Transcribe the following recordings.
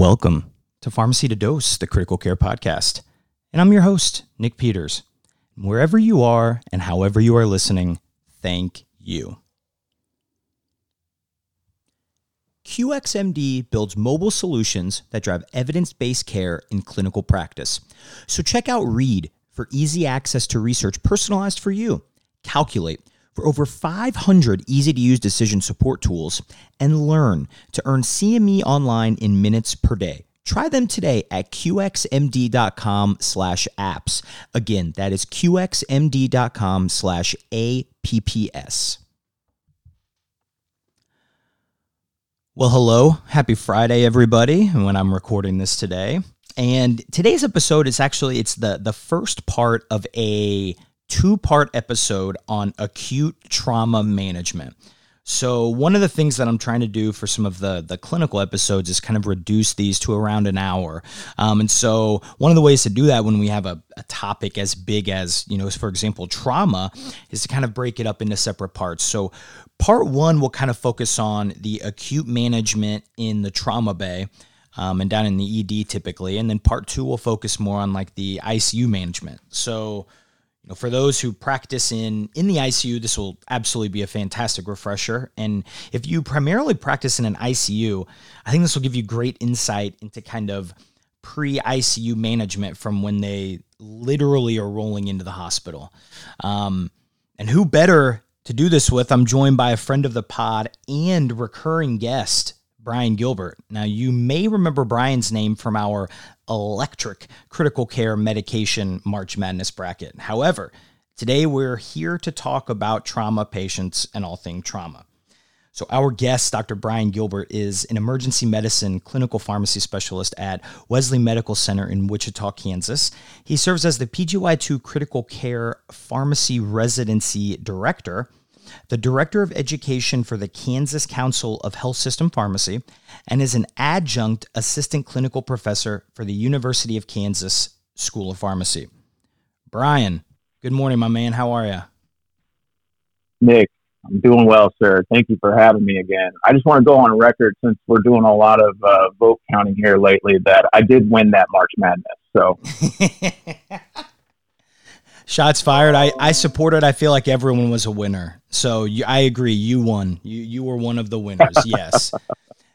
Welcome to Pharmacy to Dose, the Critical Care Podcast. And I'm your host, Nick Peters. Wherever you are and however you are listening, thank you. QXMD builds mobile solutions that drive evidence based care in clinical practice. So check out Read for easy access to research personalized for you. Calculate for over 500 easy to use decision support tools and learn to earn CME online in minutes per day. Try them today at qxmd.com slash apps. Again, that is qxmd.com slash apps. Well, hello. Happy Friday, everybody, when I'm recording this today. And today's episode is actually it's the the first part of a two-part episode on acute trauma management. So one of the things that I'm trying to do for some of the the clinical episodes is kind of reduce these to around an hour. Um, and so one of the ways to do that when we have a, a topic as big as you know, for example, trauma, is to kind of break it up into separate parts. So part one will kind of focus on the acute management in the trauma bay. Um, and down in the ED typically, and then part two will focus more on like the ICU management. So, know, for those who practice in in the ICU, this will absolutely be a fantastic refresher. And if you primarily practice in an ICU, I think this will give you great insight into kind of pre ICU management from when they literally are rolling into the hospital. Um, and who better to do this with? I'm joined by a friend of the pod and recurring guest, Brian Gilbert. Now, you may remember Brian's name from our electric critical care medication March Madness bracket. However, today we're here to talk about trauma patients and all things trauma. So, our guest, Dr. Brian Gilbert, is an emergency medicine clinical pharmacy specialist at Wesley Medical Center in Wichita, Kansas. He serves as the PGY2 Critical Care Pharmacy Residency Director, the Director of Education for the Kansas Council of Health System Pharmacy, and is an adjunct assistant clinical professor for the University of Kansas School of Pharmacy. Brian, good morning, my man. How are you? Nick, I'm doing well, sir. Thank you for having me again. I just want to go on record since we're doing a lot of uh, vote counting here lately that I did win that March Madness. So Shots fired. I, I supported. I feel like everyone was a winner. So you, I agree. You won. You you were one of the winners. Yes.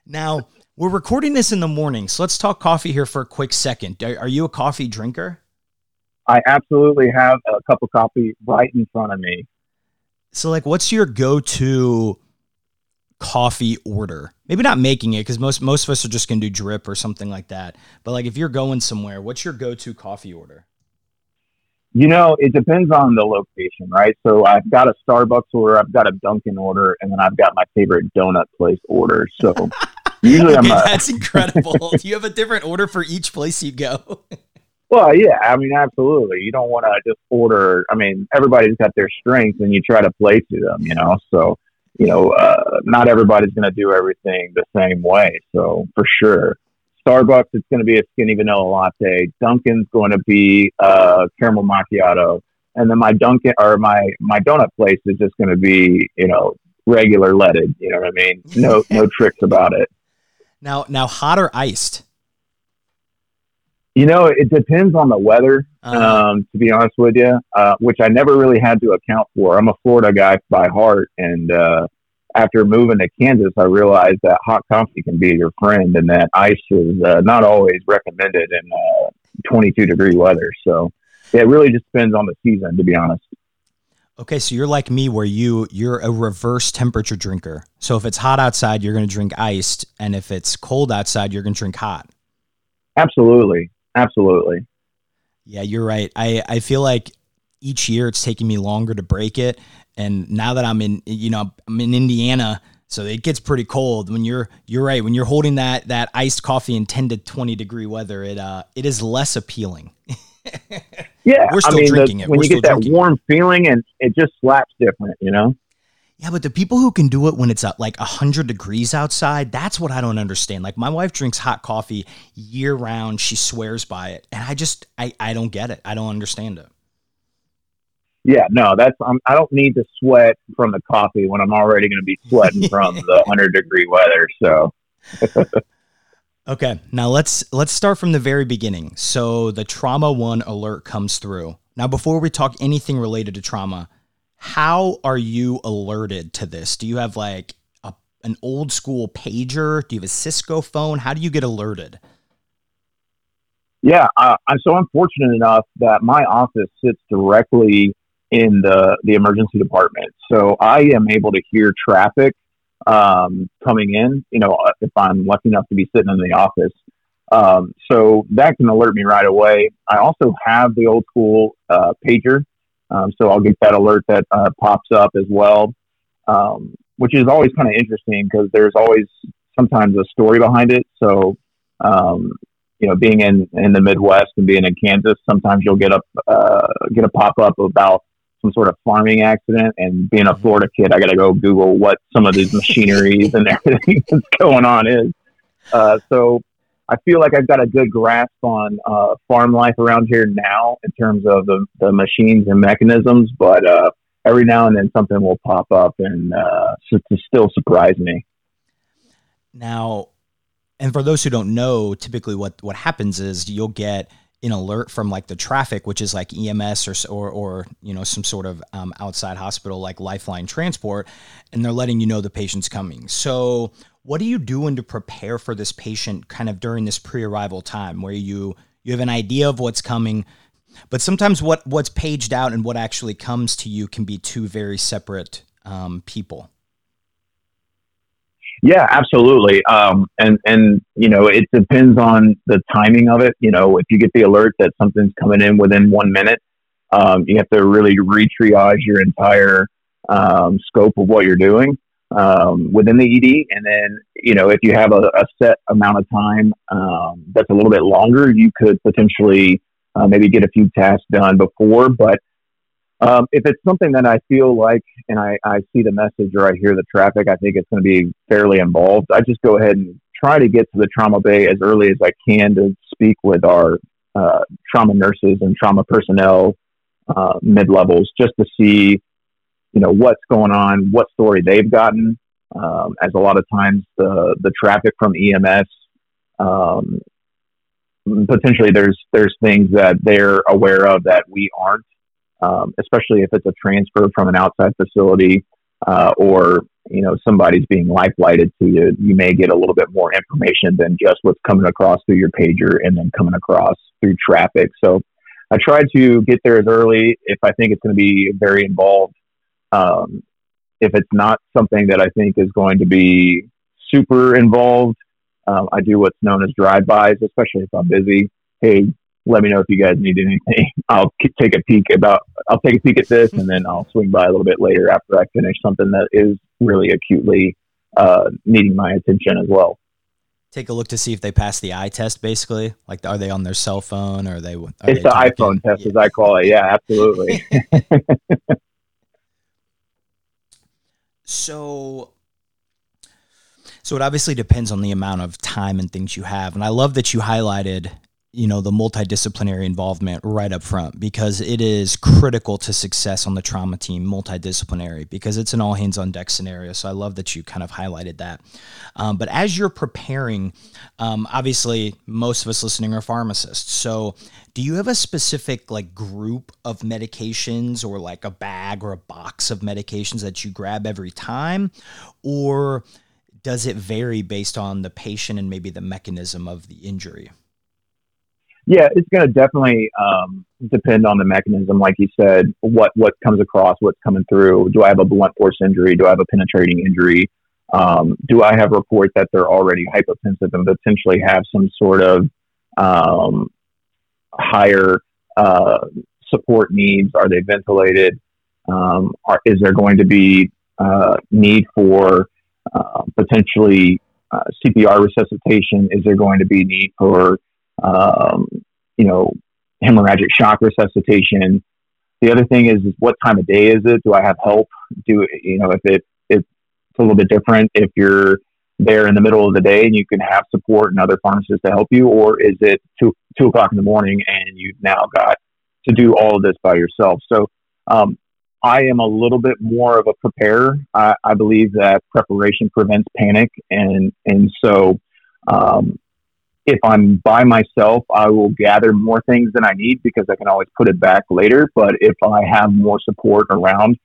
now we're recording this in the morning, so let's talk coffee here for a quick second. Are, are you a coffee drinker? I absolutely have a cup of coffee right in front of me. So like, what's your go-to coffee order? Maybe not making it because most most of us are just gonna do drip or something like that. But like, if you're going somewhere, what's your go-to coffee order? You know, it depends on the location, right? So I've got a Starbucks order, I've got a Dunkin' order, and then I've got my favorite donut place order. So usually Okay, I'm a, that's incredible. Do you have a different order for each place you go? well, yeah, I mean, absolutely. You don't want to just order. I mean, everybody's got their strengths, and you try to play to them, you know. So, you know, uh, not everybody's going to do everything the same way. So, for sure, Starbucks, it's going to be a skinny vanilla latte. Dunkin's going to be uh, caramel macchiato, and then my Dunkin' or my my donut place is just going to be, you know, regular leaded. You know what I mean? No, no tricks about it. Now, now, hot or iced? You know, it depends on the weather. Uh-huh. Um, to be honest with you, uh, which I never really had to account for. I'm a Florida guy by heart, and uh, after moving to Kansas, I realized that hot coffee can be your friend, and that ice is uh, not always recommended in uh, 22 degree weather. So yeah, it really just depends on the season, to be honest. Okay, so you're like me, where you you're a reverse temperature drinker. So if it's hot outside, you're going to drink iced, and if it's cold outside, you're going to drink hot. Absolutely. absolutely. Yeah, you're right. I, I feel like each year it's taking me longer to break it. And now that I'm in, you know, I'm in Indiana, so it gets pretty cold when you're, you're right. When you're holding that, that iced coffee in 10 to 20 degree weather, it, uh, it is less appealing. yeah. We're still I mean, drinking the, it. When We're you get that warm feeling and it just slaps different, you know? Yeah, but the people who can do it when it's uh, like 100 degrees outside, that's what I don't understand. Like my wife drinks hot coffee year round. She swears by it. And I just, I, I don't get it. I don't understand it. Yeah, no, that's, I don't need to sweat from the coffee when I'm already going to be sweating from the 100 degree weather. So. okay, now let's, let's start from the very beginning. So the trauma one alert comes through. Now, before we talk anything related to trauma, how are you alerted to this? Do you have like a, an old school pager? Do you have a Cisco phone? How do you get alerted? Yeah, uh, I'm so unfortunate enough that my office sits directly in the the emergency department, so I am able to hear traffic um, coming in. You know, if I'm lucky enough to be sitting in the office, um, so that can alert me right away. I also have the old school uh, pager um, so I'll get that alert that uh, pops up as well, um, which is always kind of interesting because there's always sometimes a story behind it. So, um, you know, being in, in the Midwest and being in Kansas, sometimes you'll get a uh, get a pop up about some sort of farming accident. And being a mm-hmm. Florida kid, I got to go Google what some of these machineries and everything that's going on is. Uh, so I feel like I've got a good grasp on uh, farm life around here now in terms of the, the machines and mechanisms, but uh, every now and then something will pop up and uh, to, to still surprise me. Now, and for those who don't know, typically what what happens is you'll get an alert from like the traffic, which is like EMS or or, or you know some sort of um, outside hospital like Lifeline Transport, and they're letting you know the patient's coming. So what are you doing to prepare for this patient kind of during this pre-arrival time where you you have an idea of what's coming, but sometimes what what's paged out and what actually comes to you can be two very separate um, people. Yeah, absolutely. Um, and and you know, it depends on the timing of it. You know, if you get the alert that something's coming in within one minute, um, you have to really re-triage your entire um, scope of what you're doing um, within the ED. And then, you know, if you have a, a set amount of time um, that's a little bit longer, you could potentially uh, maybe get a few tasks done before. But um, if it's something that I feel like and I, I see the message or I hear the traffic, I think it's going to be fairly involved. I just go ahead and try to get to the trauma bay as early as I can to speak with our uh, trauma nurses and trauma personnel uh, mid levels just to see you know what's going on, what story they've gotten. Um, as a lot of times the the traffic from EMS, um, potentially there's there's things that they're aware of that we aren't, um, especially if it's a transfer from an outside facility uh, or you know somebody's being life lighted to you. You may get a little bit more information than just what's coming across through your pager and then coming across through traffic. So I try to get there as early if I think it's going to be very involved um, if it's not something that I think is going to be super involved, um, I do what's known as drive-bys, especially if I'm busy. Hey, let me know if you guys need anything. I'll take a peek about. I'll take a peek at this, and then I'll swing by a little bit later after I finish something that is really acutely uh, needing my attention as well. Take a look to see if they pass the eye test. Basically, like are they on their cell phone or are they? Are it's they the iPhone test, yeah. as I call it. Yeah, absolutely. So so it obviously depends on the amount of time and things you have. And I love that you highlighted, you know, the multidisciplinary involvement right up front because it is critical to success on the trauma team, multidisciplinary, because it's an all hands on deck scenario. So I love that you kind of highlighted that. Um, but as you're preparing, um, obviously, most of us listening are pharmacists. So do you have a specific like group of medications or like a bag or a box of medications that you grab every time or does it vary based on the patient and maybe the mechanism of the injury yeah it's going to definitely um, depend on the mechanism like you said what what comes across what's coming through do i have a blunt force injury do i have a penetrating injury um, do i have a report that they're already hypotensive and potentially have some sort of um, higher uh, support needs? Are they ventilated? Um, are, is there going to be uh, need for uh, potentially uh, CPR resuscitation? Is there going to be need for um, you know hemorrhagic shock resuscitation? The other thing is, is what time of day is it? Do I have help? Do you know if it it's a little bit different if you're there in the middle of the day and you can have support and other pharmacists to help you, or is it two two o'clock in the morning and you've now got to do all of this by yourself? So um, I am a little bit more of a preparer. I, I believe that preparation prevents panic, and and so um, if I'm by myself, I will gather more things than I need because I can always put it back later. But if I have more support around,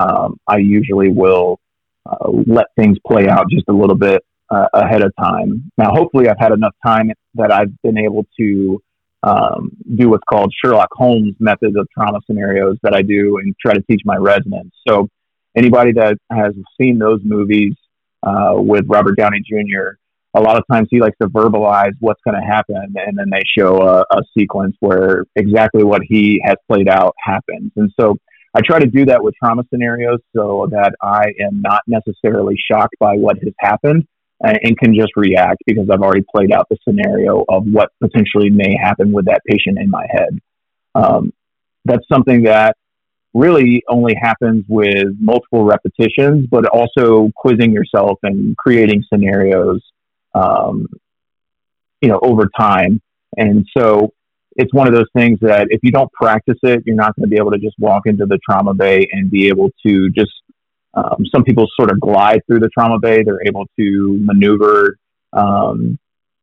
um, I usually will uh, let things play out just a little bit uh, ahead of time. Now, hopefully, I've had enough time that I've been able to um, do what's called Sherlock Holmes methods of trauma scenarios that I do and try to teach my residents. So, anybody that has seen those movies uh, with Robert Downey Jr., a lot of times he likes to verbalize what's going to happen, and then they show a, a sequence where exactly what he has played out happens. And so, I try to do that with trauma scenarios so that I am not necessarily shocked by what has happened and can just react because I've already played out the scenario of what potentially may happen with that patient in my head. Um, that's something that really only happens with multiple repetitions, but also quizzing yourself and creating scenarios, um, you know, over time. And so it's one of those things that if you don't practice it, you're not going to be able to just walk into the trauma bay and be able to just. Um, some people sort of glide through the trauma bay. They're able to maneuver, um,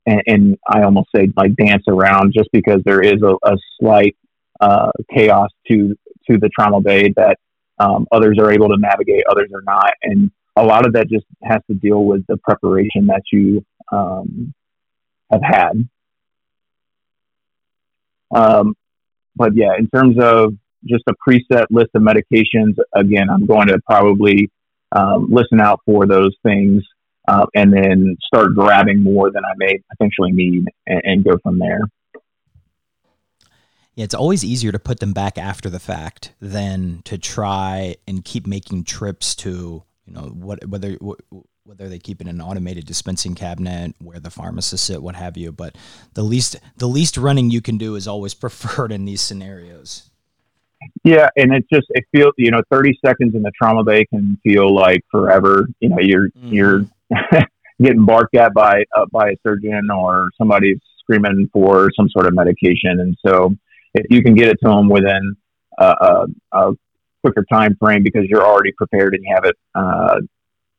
and, and, I almost say like dance around, just because there is a, a slight uh, chaos to to the trauma bay that um, others are able to navigate, others are not, and a lot of that just has to deal with the preparation that you um, have had. Um, but yeah, in terms of just a preset list of medications, again, I'm going to probably um, listen out for those things uh, and then start grabbing more than I may potentially need and, and, go from there. Yeah, it's always easier to put them back after the fact than to try and keep making trips to you know what whether whether they keep it in an automated dispensing cabinet where the pharmacists sit, what have you. But the least the least running you can do is always preferred in these scenarios. Yeah, and it just it feels you know thirty seconds in the trauma bay can feel like forever. You know, you're mm. you're getting barked at by uh, by a surgeon or somebody's screaming for some sort of medication, and so if you can get it to them within a, a quicker time frame because you're already prepared and you have it uh,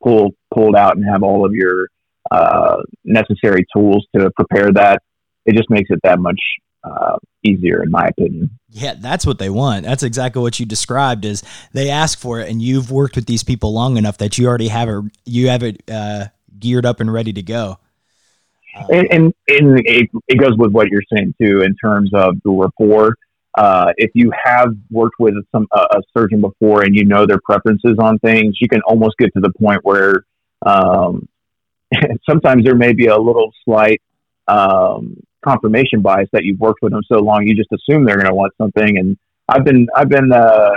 pulled pulled out and have all of your uh, necessary tools to prepare that, it just makes it that much uh, easier, in my opinion. Yeah, that's what they want. That's exactly what you described. Is they ask for it, and you've worked with these people long enough that you already have it. You have it uh, geared up and ready to go. and, and, and it, it goes with what you're saying too, in terms of the rapport. Uh, if you have worked with some a surgeon before and you know their preferences on things, you can almost get to the point where um, sometimes there may be a little slight um, confirmation bias that you've worked with them so long, you just assume they're going to want something. And I've been I've been uh,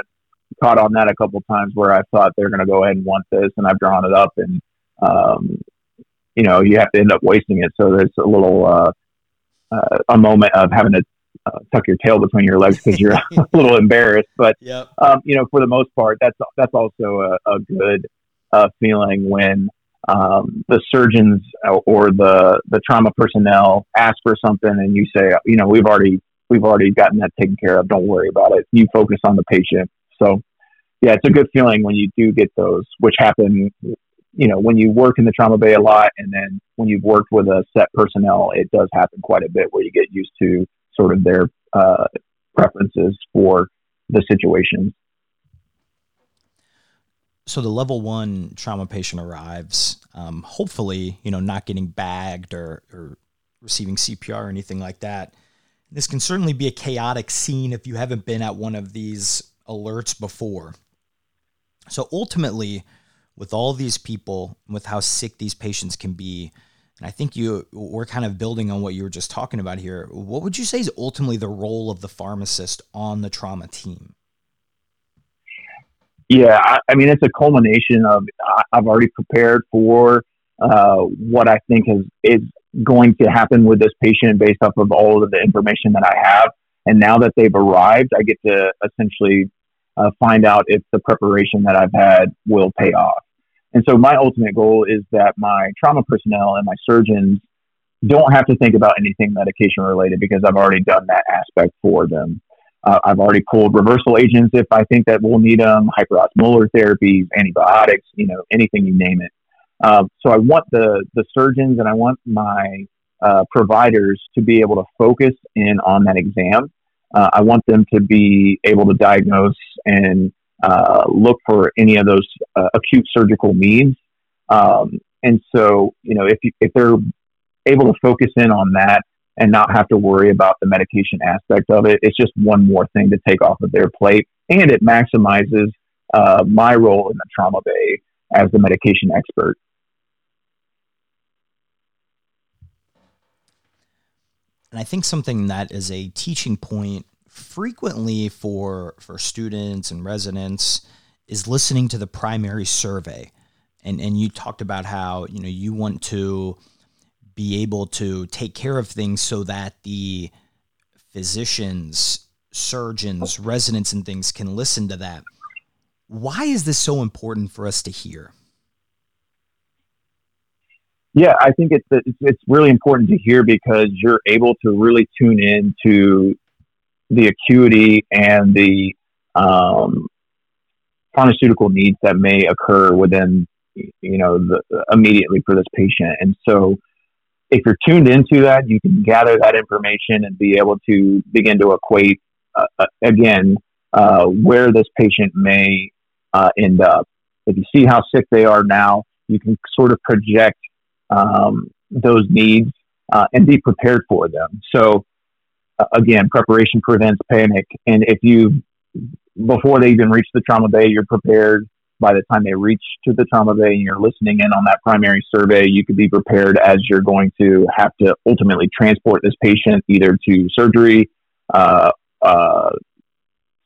caught on that a couple times where I thought they're going to go ahead and want this, and I've drawn it up, and um, you know you have to end up wasting it. So there's a little uh, uh, a moment of having to uh, tuck your tail between your legs because you're a little embarrassed. But yep. um, you know, for the most part, that's that's also a, a good uh, feeling when um, the surgeons or the the trauma personnel ask for something and you say, you know, we've already we've already gotten that taken care of. Don't worry about it. You focus on the patient. So, yeah, it's a good feeling when you do get those, which happen. You know, when you work in the trauma bay a lot, and then when you've worked with a set personnel, it does happen quite a bit where you get used to sort of their uh, preferences for the situations. So the level one trauma patient arrives, um, hopefully, you know, not getting bagged or, or receiving CPR or anything like that. This can certainly be a chaotic scene if you haven't been at one of these alerts before. So ultimately, with all these people, with how sick these patients can be, and I think you we're kind of building on what you were just talking about here. What would you say is ultimately the role of the pharmacist on the trauma team? Yeah, I, I mean it's a culmination of I've already prepared for uh, what I think is is going to happen with this patient based off of all of the information that I have. And now that they've arrived, I get to essentially uh, find out if the preparation that I've had will pay off. And so my ultimate goal is that my trauma personnel and my surgeons don't have to think about anything medication related because I've already done that aspect for them. Uh, I've already pulled reversal agents if I think that we'll need them, hyperosmolar therapies, antibiotics, you know, anything you name it. Um, so I want the the surgeons and I want my uh, providers to be able to focus in on that exam. Uh, I want them to be able to diagnose and uh, look for any of those uh, acute surgical needs. Um, and so, you know, if, you, if they're able to focus in on that and not have to worry about the medication aspect of it, it's just one more thing to take off of their plate. And it maximizes uh, my role in the trauma bay as the medication expert. And I think something that is a teaching point frequently for for students and residents is listening to the primary survey. And and you talked about how, you know, you want to be able to take care of things so that the physicians, surgeons, oh. residents and things can listen to that. Why is this so important for us to hear? Yeah, I think it's it's really important to hear because you're able to really tune in to the acuity and the um, pharmaceutical needs that may occur within you know the, immediately for this patient. And so if you're tuned into that you can gather that information and be able to begin to equate uh, uh again uh, where this patient may uh, end up. If you see how sick they are now you can sort of project um, those needs uh, and be prepared for them. So uh, again, preparation prevents panic. And if you, before they even reach the trauma bay, you're prepared. By the time they reach to the trauma bay and you're listening in on that primary survey, you could be prepared as you're going to have to ultimately transport this patient either to surgery, uh, uh,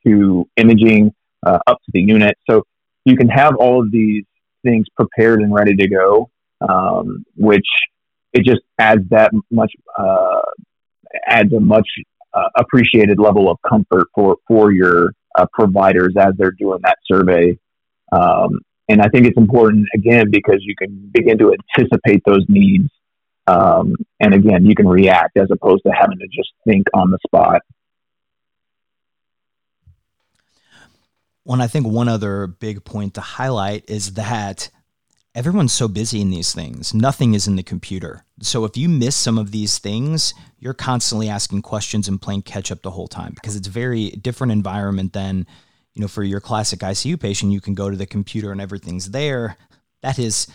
to imaging, uh, up to the unit. So you can have all of these things prepared and ready to go, um, which it just adds that much uh, adds a much uh, appreciated level of comfort for for your uh, providers as they're doing that survey. Um, and I think it's important again because you can begin to anticipate those needs, um, and again you can react as opposed to having to just think on the spot. One, I think one other big point to highlight is that everyone's so busy in these things. Nothing is in the computer. So if you miss some of these things, you're constantly asking questions and playing catch up the whole time because it's a very different environment than, you know, for your classic ICU patient, you can go to the computer and everything's there. That is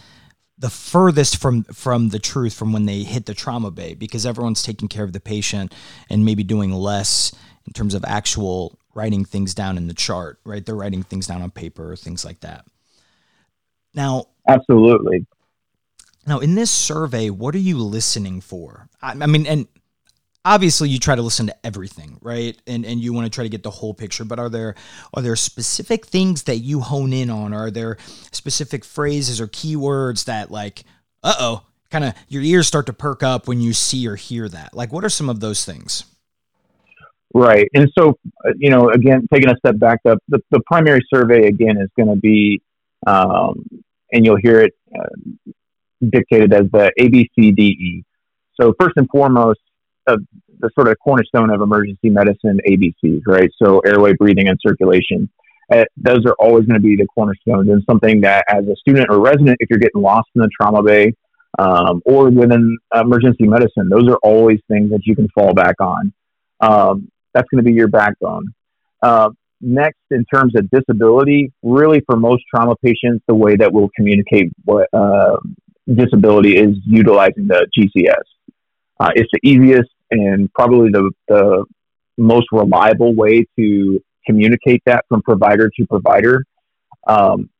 the furthest from from the truth from when they hit the trauma bay because everyone's taking care of the patient and maybe doing less in terms of actual writing things down in the chart, right? They're writing things down on paper, things like that. Now, absolutely. Now, in this survey, what are you listening for? I, I mean, and obviously you try to listen to everything, right? And and you want to try to get the whole picture, but are there are there specific things that you hone in on? Are there specific phrases or keywords that like, uh-oh, kind of your ears start to perk up when you see or hear that? Like what are some of those things? Right. And so, uh, you know, again, taking a step back, the, the, the primary survey, again, is going to be um, and you'll hear it uh, dictated as the ABCDE. So first and foremost, uh, the sort of cornerstone of emergency medicine ABCs, right? So airway, breathing, and circulation. Uh, those are always going to be the cornerstones, and something that, as a student or resident, if you're getting lost in the trauma bay um, or within emergency medicine, those are always things that you can fall back on. Um, that's going to be your backbone. Uh, next, in terms of disability, really for most trauma patients, the way that we'll communicate what uh, disability is utilizing the GCS. Uh, it's the easiest and probably the, the most reliable way to communicate that from provider to provider. Um,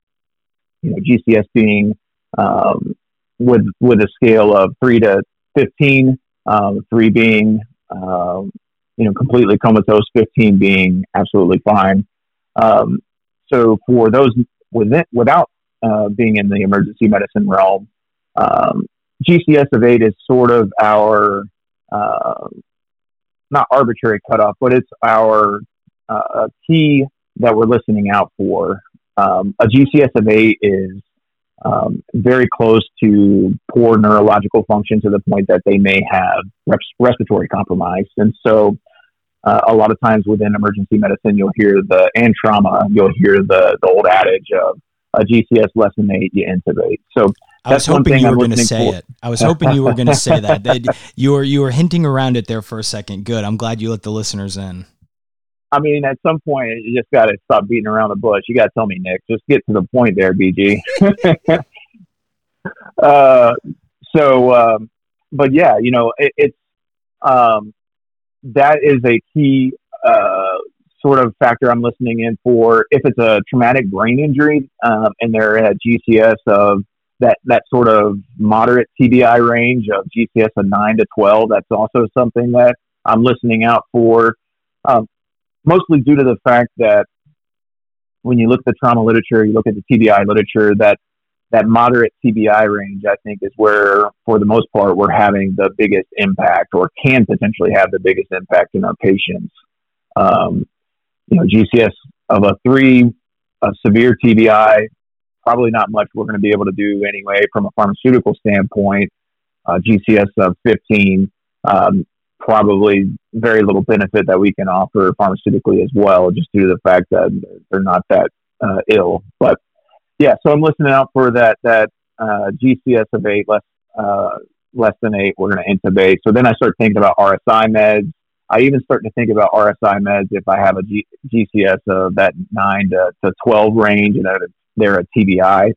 you know, GCS being um, with with a scale of three to fifteen, um, three being um, you know completely comatose, fifteen being absolutely fine. Um, so for those within, without uh, being in the emergency medicine realm, um, GCS of eight is sort of our uh, not arbitrary cutoff, but it's our uh, key that we're listening out for. Um, a GCS of eight is um, very close to poor neurological function to the point that they may have res- respiratory compromise. And so, uh, a lot of times within emergency medicine, you'll hear the and trauma, you'll hear the the old adage of a GCS less than eight, you intubate. So I was hoping you were going to say for. it. I was hoping you were going to say that. you were you were hinting around it there for a second. Good. I'm glad you let the listeners in. I mean, at some point, you just got to stop beating around the bush. You got to tell me, Nick. Just get to the point there, BG. uh, so, um, but yeah, you know, it, it's um, that is a key uh, sort of factor I'm listening in for. If it's a traumatic brain injury um, and they're at GCS of that that sort of moderate TBI range of GCS of nine to twelve, that's also something that I'm listening out for. Um, mostly due to the fact that when you look at the trauma literature, you look at the TBI literature, that that moderate TBI range, I think, is where, for the most part, we're having the biggest impact, or can potentially have the biggest impact in our patients. Um, you know, GCS of a three, a severe TBI, probably not much we're going to be able to do anyway from a pharmaceutical standpoint. Uh, GCS of 15, um, probably very little benefit that we can offer pharmaceutically as well, just due to the fact that they're not that uh, ill. But yeah, so I'm listening out for that that uh, GCS of eight, less uh, less than eight. We're going to intubate. So then I start thinking about RSI meds. I even start to think about RSI meds if I have a G- GCS of that nine to, to 12 range and that they're a TBI.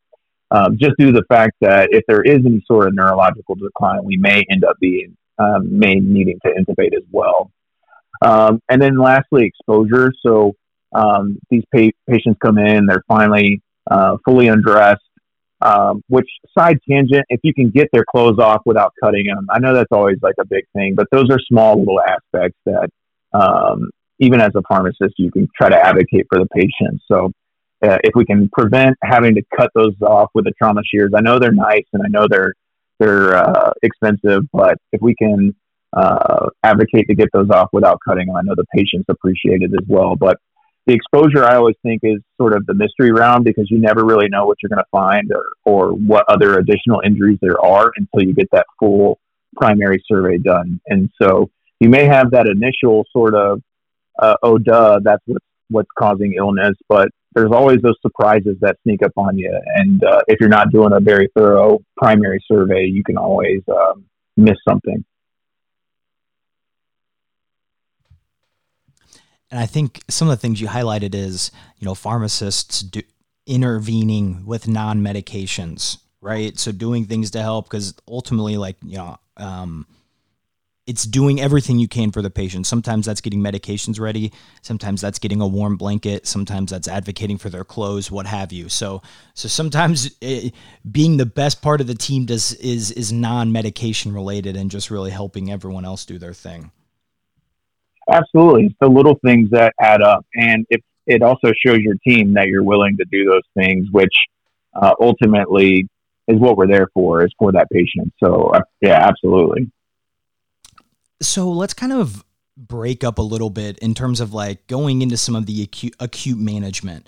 Um, just due to the fact that if there is any sort of neurological decline, we may end up being um, may needing to intubate as well. Um, and then lastly, exposure. So um, these pa- patients come in, they're finally uh, fully undressed. Um, which side tangent, if you can get their clothes off without cutting them, I know that's always like a big thing, but those are small little aspects that um, even as a pharmacist, you can try to advocate for the patient. So uh, if we can prevent having to cut those off with the trauma shears, I know they're nice and I know they're they're uh, expensive, but if we can uh, advocate to get those off without cutting them, I know the patients appreciate it as well. But the exposure, I always think, is sort of the mystery round because you never really know what you're going to find or, or what other additional injuries there are until you get that full primary survey done. And so you may have that initial sort of, uh, oh, duh, that's what's, what's causing illness, but there's always those surprises that sneak up on you. And uh, if you're not doing a very thorough primary survey, you can always um, miss something. And I think some of the things you highlighted is, you know, pharmacists do, intervening with non medications, right? So doing things to help because ultimately, like, you know, um, it's doing everything you can for the patient. Sometimes that's getting medications ready. Sometimes that's getting a warm blanket. Sometimes that's advocating for their clothes, what have you. So, so sometimes it, eh, being the best part of the team does is is non medication related and just really helping everyone else do their thing. Absolutely, it's the little things that add up, and it it also shows your team that you're willing to do those things, which uh, ultimately is what we're there for, is for that patient. So, uh, yeah, absolutely so let's kind of break up a little bit in terms of like going into some of the acute, acute management.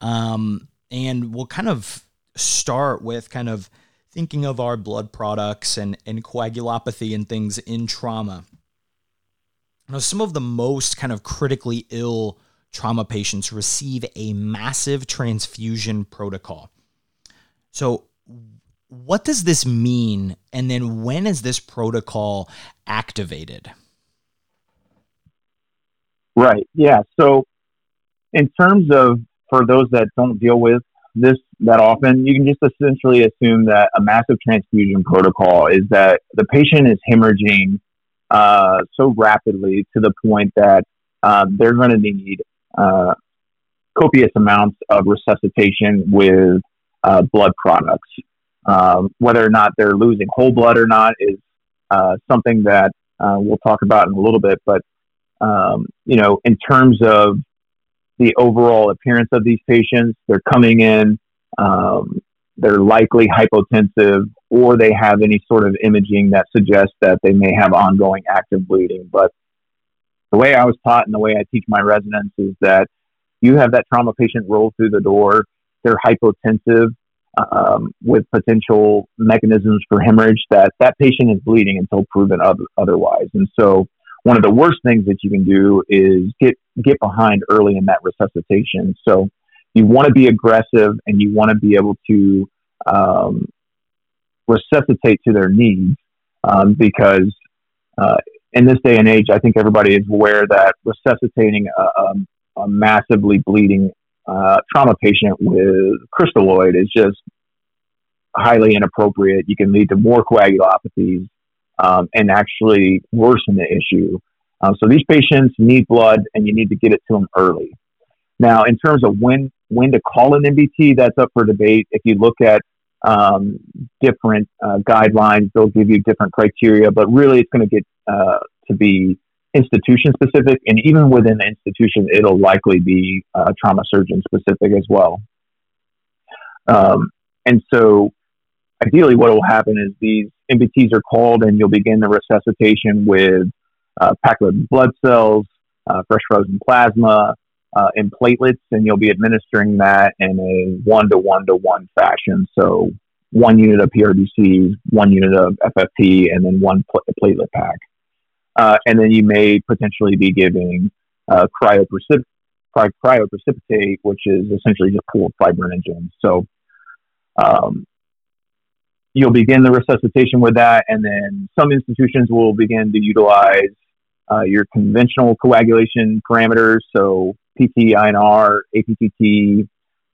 Um, and we'll kind of start with kind of thinking of our blood products and, and coagulopathy and things in trauma. Now, some of the most kind of critically ill trauma patients receive a massive transfusion protocol. So, what does this mean? And then when is this protocol activated? Right. Yeah. So, in terms of for those that don't deal with this that often, you can just essentially assume that a massive transfusion protocol is that the patient is hemorrhaging uh, so rapidly to the point that uh, they're going to need uh, copious amounts of resuscitation with uh, blood products. Um, whether or not they're losing whole blood or not is uh, something that uh, we'll talk about in a little bit. But um, you know, in terms of the overall appearance of these patients, they're coming in, um, they're likely hypotensive, or they have any sort of imaging that suggests that they may have ongoing active bleeding. But the way I was taught and the way I teach my residents is that you have that trauma patient roll through the door, they're hypotensive um, with potential mechanisms for hemorrhage, that that patient is bleeding until proven otherwise. And so one of the worst things that you can do is get get behind early in that resuscitation. So you want to be aggressive and you want to be able to um, resuscitate to their needs um, because uh, in this day and age, I think everybody is aware that resuscitating a, a, a massively bleeding uh, trauma patient with crystalloid is just highly inappropriate. You can lead to more coagulopathies um, and actually worsen the issue. Um, so these patients need blood, and you need to get it to them early. Now, in terms of when when to call an MBT, that's up for debate. If you look at um, different uh, guidelines, they'll give you different criteria, but really, it's going to get uh, to be institution specific, and even within the institution, it'll likely be uh, trauma surgeon specific as well. Um, and so, ideally, what will happen is these MBTs are called, and you'll begin the resuscitation with uh, packed blood cells, uh, fresh frozen plasma, uh, and platelets, and you'll be administering that in a one to one to one fashion. So one unit of PRBCs, one unit of FFP, and then one pl- platelet pack. Uh, and then you may potentially be giving uh, cryoprecip- cryoprecipitate, which is essentially just pooled fibrinogen. So um, you'll begin the resuscitation with that, and then some institutions will begin to utilize uh, your conventional coagulation parameters, so PT, INR, APTT,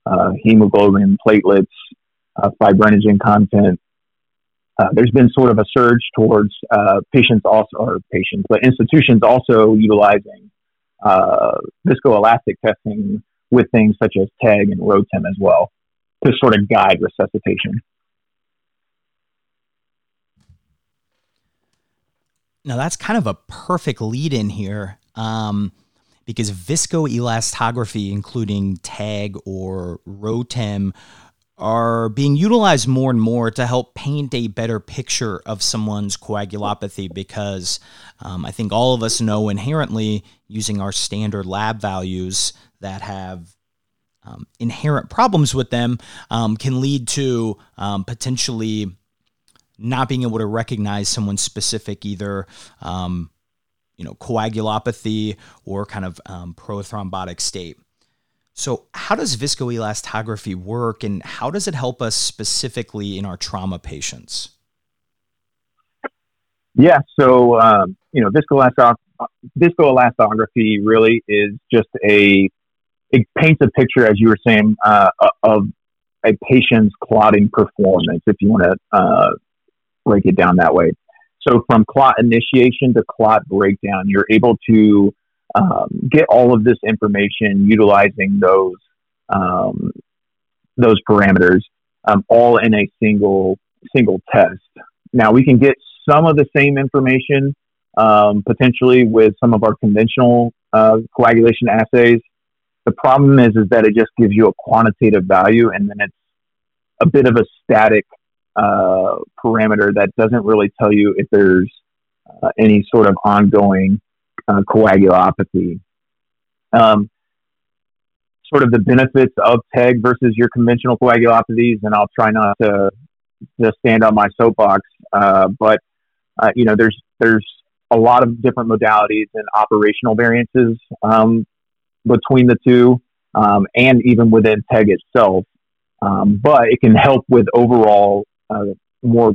uh, hemoglobin, platelets, uh, fibrinogen content. Uh, there's been sort of a surge towards uh, patients also, or patients, but institutions also utilizing uh, viscoelastic testing with things such as TEG and ROTEM as well to sort of guide resuscitation. Now that's kind of a perfect lead in here um, because viscoelastography, including TEG or ROTEM, are being utilized more and more to help paint a better picture of someone's coagulopathy because um, I think all of us know inherently using our standard lab values that have um, inherent problems with them um, can lead to um, potentially not being able to recognize someone's specific either um, you know coagulopathy or kind of um, prothrombotic state. So, how does viscoelastography work, and how does it help us specifically in our trauma patients? Yeah, so um, you know, viscoelastography really is just a it paints a picture, as you were saying, uh, of a patient's clotting performance. If you want to uh, break it down that way. So from clot initiation to clot breakdown, you're able to um, get all of this information utilizing those um, those parameters um, all in a single single test. Now we can get some of the same information um, potentially with some of our conventional uh, coagulation assays. The problem is is that it just gives you a quantitative value, and then it's a bit of a static uh, parameter that doesn't really tell you if there's uh, any sort of ongoing uh, coagulopathy. Um, sort of the benefits of TEG versus your conventional coagulopathies, and I'll try not to stand on my soapbox, uh, but uh, you know, there's there's a lot of different modalities and operational variances um, between the two, um, and even within TEG itself. Um, but it can help with overall uh, more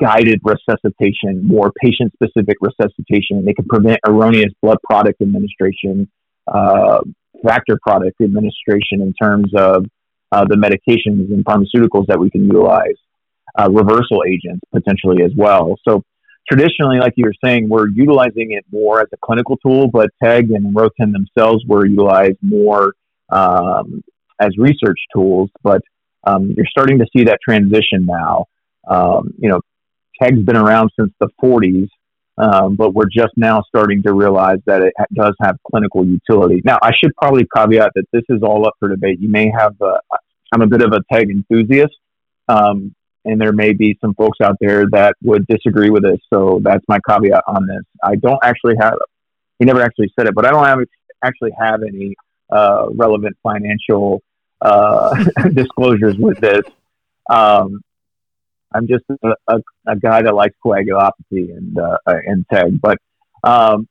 guided resuscitation, more patient specific resuscitation. They can prevent erroneous blood product administration, uh, factor product administration in terms of uh, the medications and pharmaceuticals that we can utilize, uh, reversal agents potentially as well. So traditionally, like you were saying, we're utilizing it more as a clinical tool, but TEG and ROTEM themselves were utilized more um, as research tools. But um, you're starting to see that transition now. Um, you know, TEG's been around since the 40s, um, but we're just now starting to realize that it does have clinical utility. Now, I should probably caveat that this is all up for debate. You may have, uh, I'm a bit of a TEG enthusiast, um, and there may be some folks out there that would disagree with this. So that's my caveat on this. I don't actually have, he never actually said it, but I don't have, actually have any uh, relevant financial uh, disclosures with this. Um, I'm just a, a, a, guy that likes coagulopathy and uh, and TEG, but um,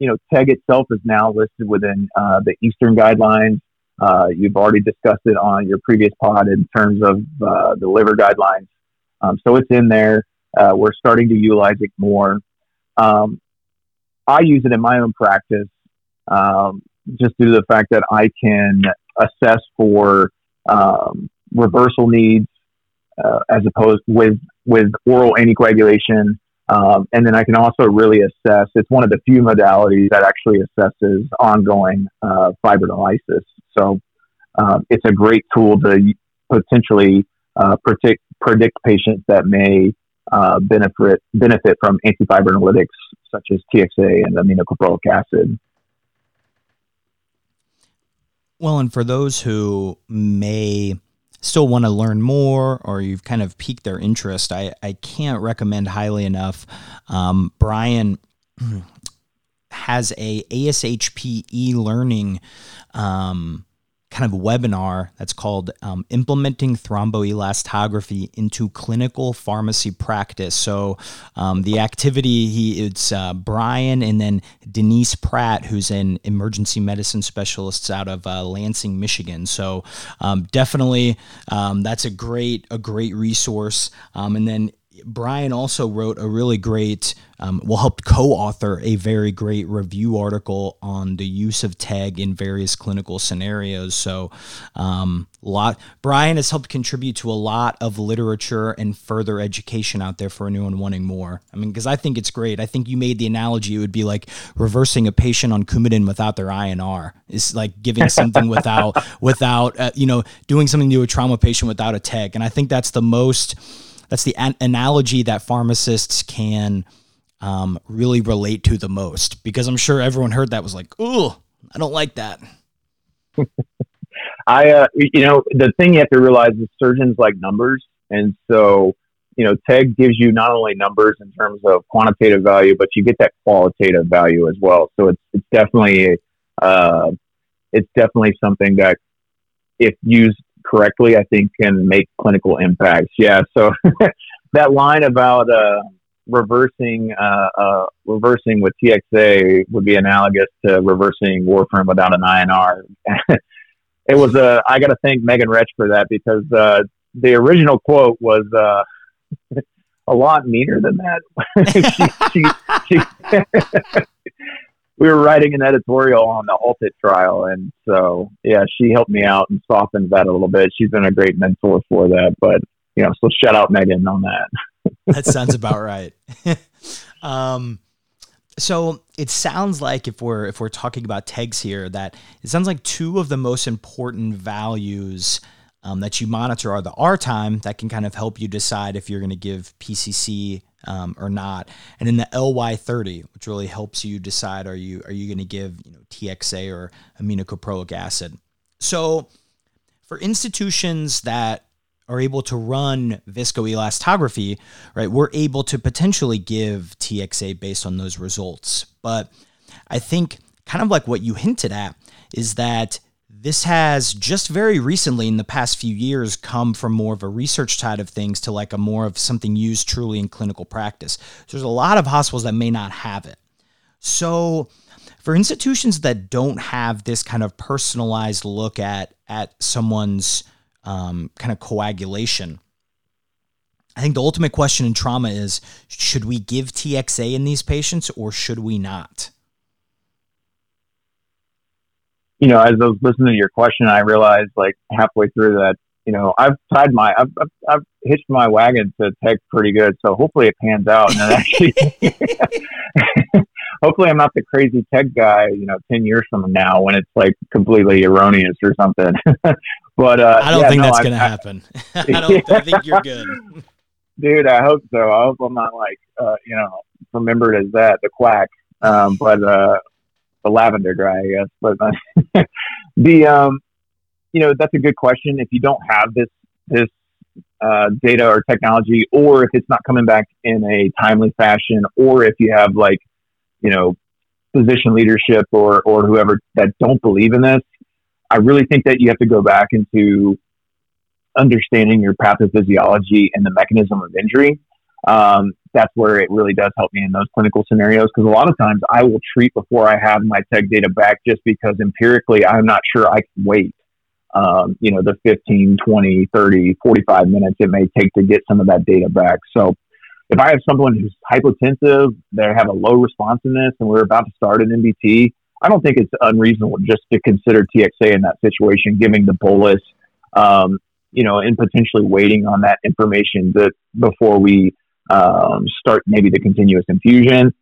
you know, TEG itself is now listed within uh, the Eastern guidelines. Uh, you've already discussed it on your previous pod in terms of uh, the liver guidelines, um, so it's in there. Uh, we're starting to utilize it more. Um, I use it in my own practice um, just due to the fact that I can assess for um, reversal needs uh, as opposed with with oral anticoagulation. Um, and then I can also really assess. It's one of the few modalities that actually assesses ongoing uh, fibrinolysis. So um, it's a great tool to potentially uh, predict predict patients that may uh, benefit benefit from antifibrinolytics such as TXA and aminocaproic acid. Well, and for those who may still want to learn more or you've kind of piqued their interest, I, I can't recommend highly enough. Um, Brian has a ASHP e learning um, kind of webinar that's called um, Implementing Thromboelastography into Clinical Pharmacy Practice. So um, the activity, he it's uh, Brian and then Denise Pratt, who's an emergency medicine specialist out of uh, Lansing, Michigan. So um, definitely um, that's a great a great resource. Um, and then Brian also wrote a really great, um, well, helped co author a very great review article on the use of TEG in various clinical scenarios. So, um, lot Brian has helped contribute to a lot of literature and further education out there for anyone wanting more. I mean, because I think it's great. I think you made the analogy it would be like reversing a patient on Coumadin without their INR. It's like giving something without, without, uh, you know, doing something to a trauma patient without a TEG. And I think that's the most that's the an- analogy that pharmacists can um, really relate to the most because I'm sure everyone heard that was like, "Ooh, I don't like that." I, uh, you know, the thing you have to realize is surgeons like numbers, and so you know, TEG gives you not only numbers in terms of quantitative value, but you get that qualitative value as well. So it's it's definitely uh, it's definitely something that if used correctly, I think can make clinical impacts. Yeah. So that line about uh, reversing uh, uh, reversing with TXA would be analogous to reversing warfarin without an INR. it was a. Uh, I got to thank Megan Rech for that because uh, the original quote was uh, a lot meaner than that. she, she, she we were writing an editorial on the Altit trial, and so yeah, she helped me out and softened that a little bit. She's been a great mentor for that, but you know, so shout out Megan on that. that sounds about right. um, so it sounds like if we're if we're talking about TEGs here, that it sounds like two of the most important values um, that you monitor are the R time that can kind of help you decide if you're going to give PCC um, or not, and then the LY30, which really helps you decide are you are you going to give you know TXA or aminocaproic acid. So for institutions that are able to run viscoelastography, right, we're able to potentially give TXA based on those results. But I think kind of like what you hinted at is that this has just very recently, in the past few years, come from more of a research side of things to like a more of something used truly in clinical practice. So there's a lot of hospitals that may not have it. So for institutions that don't have this kind of personalized look at at someone's um, kind of coagulation, I think the ultimate question in trauma is: Should we give TXA in these patients, or should we not? You know, as I was listening to your question, I realized like halfway through that, you know, I've tied my, I've, I've, I've hitched my wagon to TEG pretty good. So hopefully it pans out. And actually, hopefully I'm not the crazy TEG guy, you know, 10 years from now when it's like completely erroneous or something. But uh, I don't yeah, think no, that's going to happen. I don't. I think you're good. dude. I hope so. I hope I'm not like uh, you know remembered as that the quack, um, but uh, the lavender guy, I guess. But uh, the um, you know that's a good question. If you don't have this this uh, data or technology, or if it's not coming back in a timely fashion, or if you have like you know physician leadership or or whoever that don't believe in this, I really think that you have to go back into understanding your pathophysiology and the mechanism of injury. Um, that's where it really does help me in those clinical scenarios because a lot of times I will treat before I have my TEG data back just because empirically I'm not sure I can wait. Um, you know, the 15, 20, 30, 45 minutes it may take to get some of that data back. So if I have someone who's hypotensive, they have a low responsiveness, and we're about to start an MBT, I don't think it's unreasonable just to consider TXA in that situation, giving the bolus, um, you know, and potentially waiting on that information that before we um, start maybe the continuous infusion.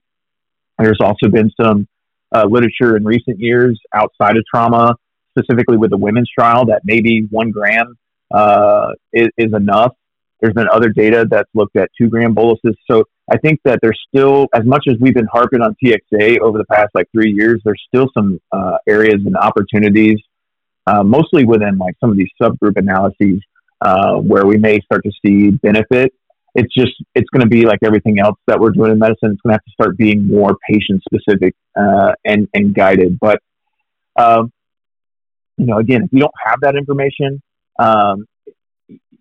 There's also been some uh, literature in recent years outside of trauma, specifically with the women's trial, that maybe one gram uh, is, is enough. There's been other data that's looked at two gram boluses. So I think that there's still, as much as we've been harping on TXA over the past like three years, there's still some uh, areas and opportunities, uh, mostly within like some of these subgroup analyses, uh, where we may start to see benefit. It's just, it's going to be like everything else that we're doing in medicine. It's going to have to start being more patient specific uh, and, and guided. But, um, you know, again, if you don't have that information, um,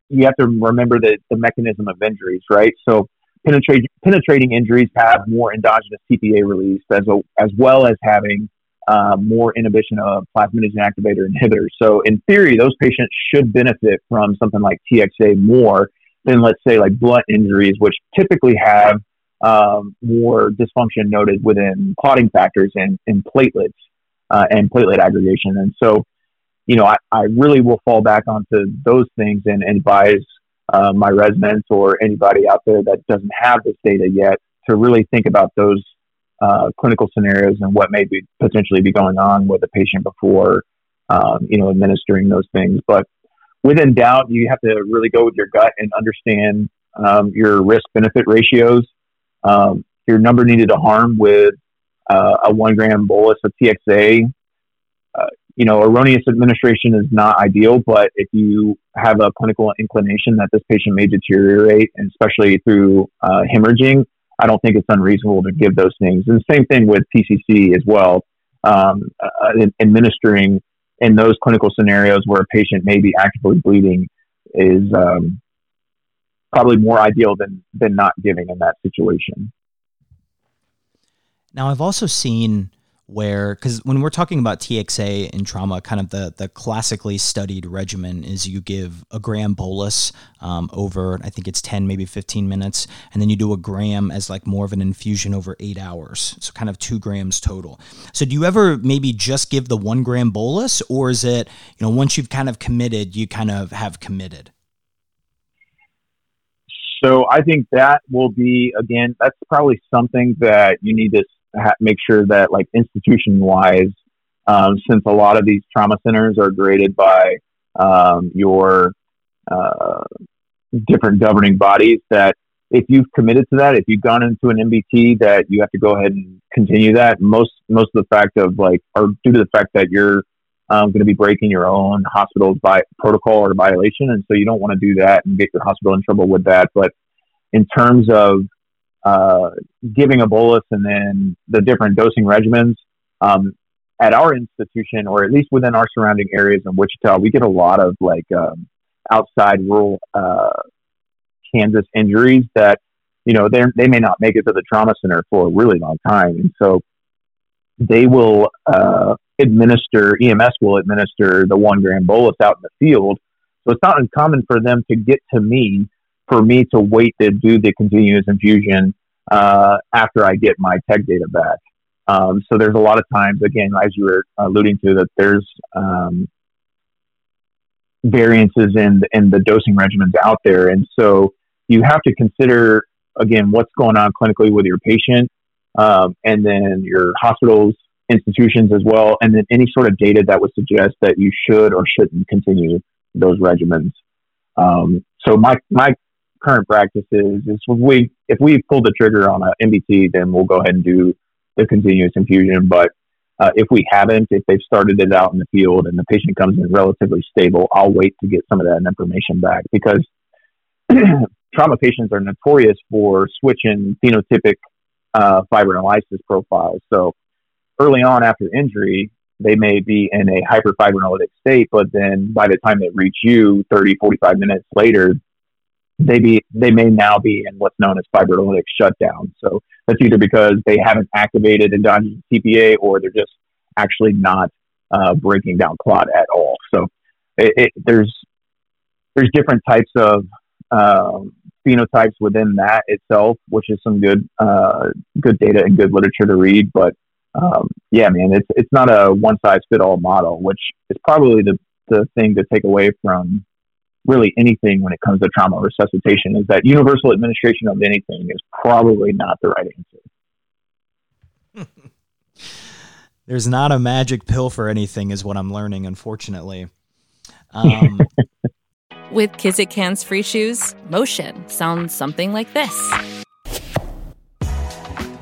you have to remember the, the mechanism of injuries, right? So penetrating penetrating injuries have more endogenous TPA release as a, as well as having uh, more inhibition of plasminogen activator inhibitors. So in theory, those patients should benefit from something like TXA more than let's say like blunt injuries, which typically have um, more dysfunction noted within clotting factors and, and platelets uh, and platelet aggregation. And so you know, I, I really will fall back onto those things and, and advise uh, my residents or anybody out there that doesn't have this data yet to really think about those uh, clinical scenarios and what may be potentially be going on with a patient before, um, you know, administering those things. But within doubt, you have to really go with your gut and understand um, your risk benefit ratios. Um, your number needed to harm with uh, a one gram bolus of TXA you know, erroneous administration is not ideal, but if you have a clinical inclination that this patient may deteriorate, and especially through uh, hemorrhaging, I don't think it's unreasonable to give those things. And the same thing with PCC as well. Um, uh, administering in those clinical scenarios where a patient may be actively bleeding is um, probably more ideal than than not giving in that situation. Now, I've also seen where because when we're talking about TXA in trauma, kind of the the classically studied regimen is you give a gram bolus um, over I think it's ten maybe fifteen minutes, and then you do a gram as like more of an infusion over eight hours, so kind of two grams total. So do you ever maybe just give the one gram bolus, or is it you know once you've kind of committed, you kind of have committed? So I think that will be again. That's probably something that you need to ha- make sure that like institution wise, um, since a lot of these trauma centers are graded by um, your uh, different governing bodies, that if you've committed to that, if you've gone into an MBT, that you have to go ahead and continue that. Most most of the fact of like, or due to the fact that you're um, going to be breaking your own hospital's by protocol or violation, and so you don't want to do that and get your hospital in trouble with that. But in terms of uh, giving a bolus and then the different dosing regimens. Um, at our institution, or at least within our surrounding areas in Wichita, we get a lot of like um, outside rural uh, Kansas injuries that you know they they may not make it to the trauma center for a really long time, and so they will uh, administer EMS will administer the one gram bolus out in the field. So it's not uncommon for them to get to me for me to wait to do the continuous infusion uh, after I get my TEG data back. Um, so there's a lot of times, again, as you were alluding to, that there's um, variances in in the dosing regimens out there, and so you have to consider again what's going on clinically with your patient, um, and then your hospitals, institutions as well, and then any sort of data that would suggest that you should or shouldn't continue those regimens. Um, so my my current practice is is if we if we pull the trigger on a MBT, then we'll go ahead and do the continuous infusion. But uh, if we haven't, if they've started it out in the field and the patient comes in relatively stable, I'll wait to get some of that information back because trauma patients are notorious for switching phenotypic uh, fibrinolysis profiles. So early on after injury, they may be in a hyperfibrinolytic state, but then by the time they reach you 30, 45 minutes later, they be they may now be in what's known as fibrinolytic shutdown. So that's either because they haven't activated endogenous TPA or they're just actually not uh, breaking down clot at all. So it, it, there's there's different types of um, phenotypes within that itself, which is some good uh, good data and good literature to read. But um, yeah, man, it's it's not a one size fit all model, which is probably the the thing to take away from really anything when it comes to trauma resuscitation is that universal administration of anything is probably not the right answer. There's not a magic pill for anything, is what I'm learning, unfortunately. Um, With Kizik hands free shoes, motion sounds something like this.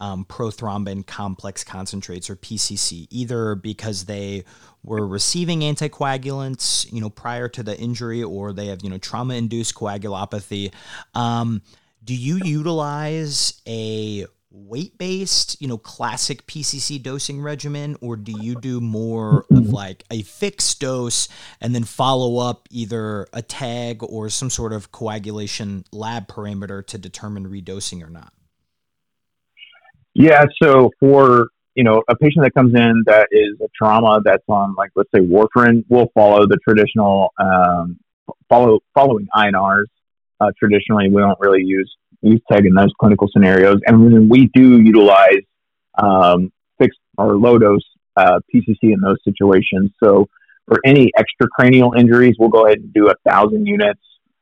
um, prothrombin complex concentrates or PCC, either because they were receiving anticoagulants, you know, prior to the injury, or they have, you know, trauma-induced coagulopathy. Um, do you utilize a weight-based, you know, classic PCC dosing regimen, or do you do more of like a fixed dose and then follow up either a TEG or some sort of coagulation lab parameter to determine redosing or not? Yeah, so for you know a patient that comes in that is a trauma that's on like let's say warfarin, we'll follow the traditional um, follow following INRs. Uh, traditionally, we don't really use use TEG in those clinical scenarios, and we do utilize um, fixed or low dose uh, PCC in those situations. So for any extracranial injuries, we'll go ahead and do a thousand units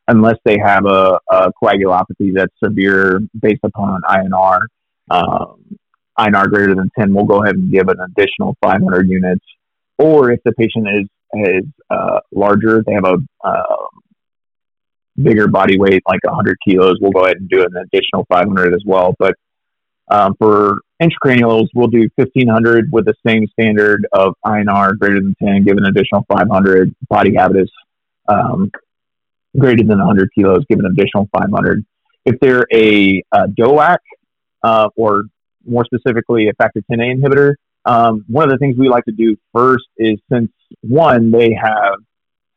unless they have a, a coagulopathy that's severe based upon an INR um, INR greater than 10, we'll go ahead and give an additional 500 units. Or if the patient is is uh, larger, they have a uh, bigger body weight, like 100 kilos, we'll go ahead and do an additional 500 as well. But um, for intracranials, we'll do 1500 with the same standard of INR greater than 10, give an additional 500. Body habitus um, greater than 100 kilos, give an additional 500. If they're a, a DOAC, uh, or more specifically a factor 10A inhibitor. Um, one of the things we like to do first is since one, they have,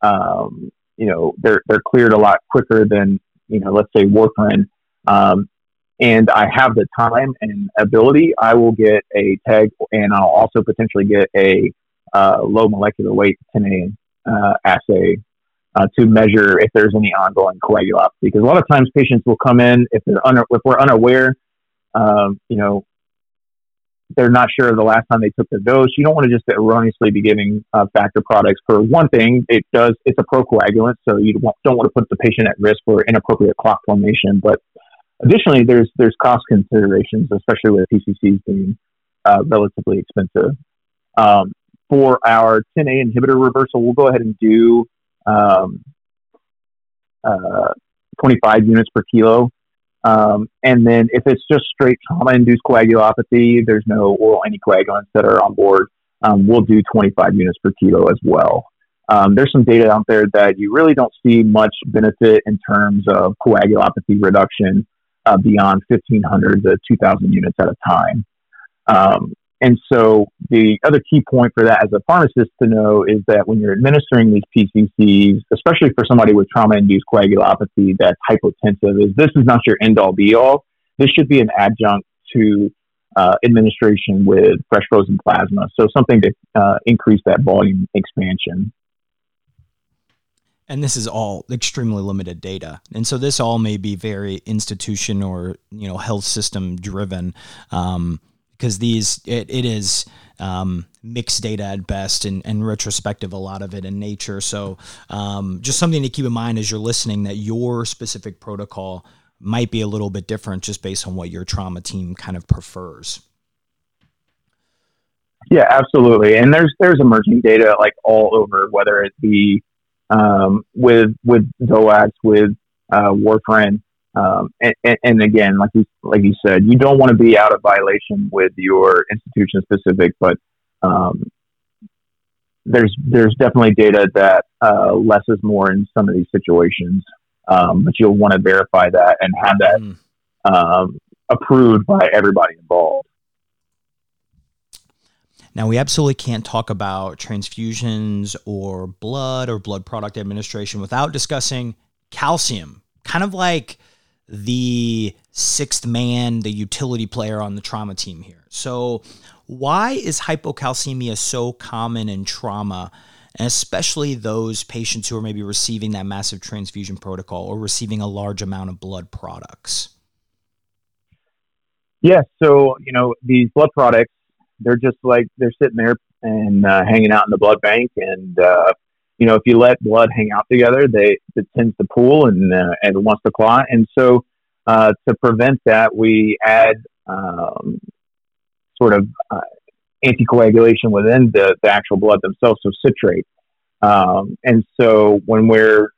um, you know, they're, they're cleared a lot quicker than, you know, let's say warfarin. Um, and I have the time and ability, I will get a TEG and I'll also potentially get a uh, low molecular weight 10A uh, assay uh, to measure if there's any ongoing coagulopathy. Because a lot of times patients will come in if they're un- if we're unaware um, you know, they're not sure the last time they took the dose. You don't want to just erroneously be giving uh, factor products. For one thing, it does it's a procoagulant, so you don't, don't want to put the patient at risk for inappropriate clot formation. But additionally, there's there's cost considerations, especially with PCCs being uh, relatively expensive. Um, for our 10A inhibitor reversal, we'll go ahead and do um, uh, 25 units per kilo. Um, and then if it's just straight trauma induced coagulopathy, there's no oral anticoagulants that are on board. Um, we'll do 25 units per kilo as well. Um, there's some data out there that you really don't see much benefit in terms of coagulopathy reduction uh, beyond 1,500 to 2,000 units at a time. Um, and so the other key point for that as a pharmacist to know is that when you're administering these PCCs, especially for somebody with trauma-induced coagulopathy that's hypotensive, is this is not your end-all be-all. This should be an adjunct to uh, administration with fresh frozen plasma. So something to uh, increase that volume expansion. and this is all extremely limited data and so this all may be very institution or you know health system driven um, because these it, it is um, mixed data at best and, and retrospective a lot of it in nature. So um, just something to keep in mind as you're listening that your specific protocol might be a little bit different just based on what your trauma team kind of prefers. Yeah absolutely. And there's there's emerging data like all over whether it be um, with with DOACs, with uh, warfarin, um, and, and, again, like you like you said, you don't want to be out of violation with your institution specific, but um, there's there's definitely data that uh, less is more in some of these situations, um, but you'll want to verify that and have that mm. approved by everybody involved. Now, we absolutely can't talk about transfusions or blood or blood product administration without discussing calcium, kind of like the sixth man, the utility player on the trauma team here. So, why is hypocalcemia so common in trauma? And especially those patients who are maybe receiving that massive transfusion protocol or receiving a large amount of blood products? Yes. Yeah, so, you know, these blood products they're just like they're sitting there and uh, hanging out in the blood bank, and uh, you know if you let blood hang out together, they it tends to pool and uh, and wants to clot, and so uh, to prevent that, we add um, sort of uh, anticoagulation within the, the actual blood themselves, so citrate. Um, and so when we're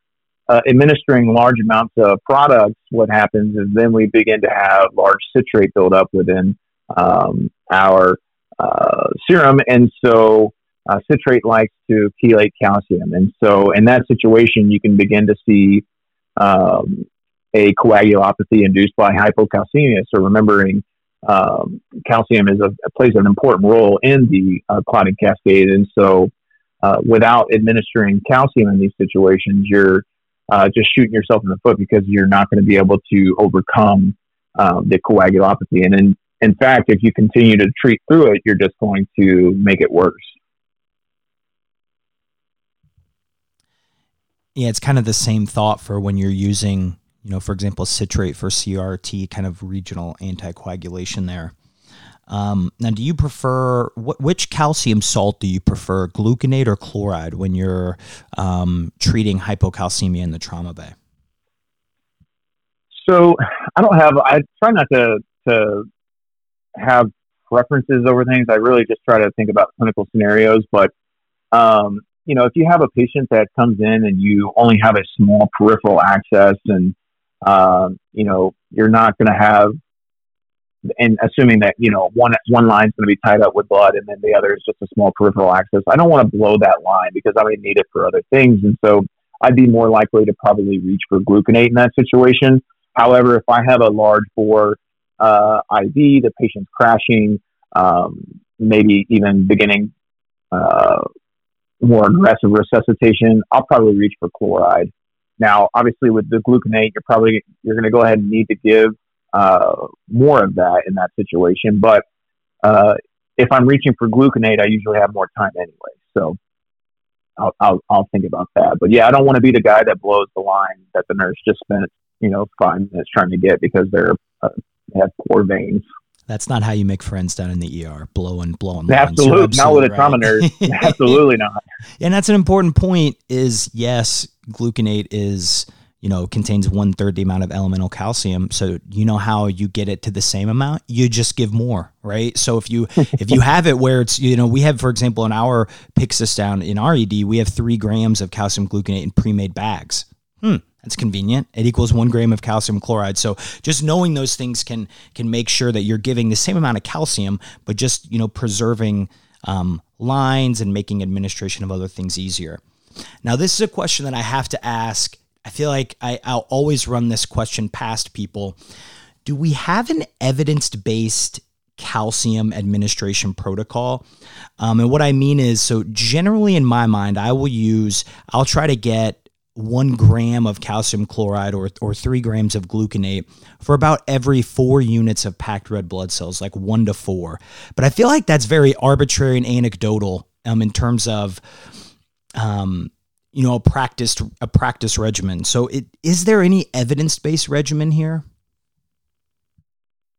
uh, administering large amounts of products, what happens is then we begin to have large citrate buildup within um, our uh, serum, and so uh, citrate likes to chelate calcium, and so in that situation, you can begin to see um, a coagulopathy induced by hypocalcemia. So remembering um, calcium is a, plays an important role in the uh, clotting cascade, and so uh, without administering calcium in these situations, you're uh, just shooting yourself in the foot because you're not going to be able to overcome um, the coagulopathy. And in in fact, if you continue to treat through it, you're just going to make it worse. Yeah, it's kind of the same thought for when you're using, you know, for example, citrate for CRT, kind of regional anticoagulation there. Um, now, do you prefer wh- which calcium salt do you prefer, gluconate or chloride, when you're um, treating hypocalcemia in the trauma bay? So, I don't have. I try not to to have preferences over things. I really just try to think about clinical scenarios. But, um, you know, if you have a patient that comes in and you only have a small peripheral access and, uh, you know, you're not going to have, and assuming that, you know, one, one line's going to be tied up with blood and then the other is just a small peripheral access, I don't want to blow that line because I may need it for other things. And so I'd be more likely to probably reach for gluconate in that situation. However, if I have a large bore uh, IV, the patient's crashing, um, maybe even beginning uh, more aggressive resuscitation, I'll probably reach for chloride. Now, obviously, with the gluconate, you're probably you're going to go ahead and need to give uh, more of that in that situation. But uh, if I'm reaching for gluconate, I usually have more time anyway. So I'll, I'll, I'll think about that. But yeah, I don't want to be the guy that blows the line that the nurse just spent you know five minutes trying to get because they're uh, have poor veins. That's not how you make friends down in the ER, blowing, blowing. Absolutely, absolutely not with a trauma nurse. absolutely not. And that's an important point. Is yes, gluconate is you know contains one third the amount of elemental calcium. So you know how you get it to the same amount. You just give more, right? So if you if you have it where it's you know we have for example in our Pyxis down in our ED we have three grams of calcium gluconate in pre-made bags. Hmm that's convenient. It equals one gram of calcium chloride. So just knowing those things can can make sure that you're giving the same amount of calcium, but just you know preserving um, lines and making administration of other things easier. Now, this is a question that I have to ask. I feel like I, I'll always run this question past people. Do we have an evidence based calcium administration protocol. Um, and what I mean is, so generally in my mind, I will use, I'll try to get one gram of calcium chloride or, or three grams of gluconate for about every four units of packed red blood cells, like one to four. But I feel like that's very arbitrary and anecdotal um, in terms of um, you know a practiced a practice regimen. So, it, is there any evidence based regimen here?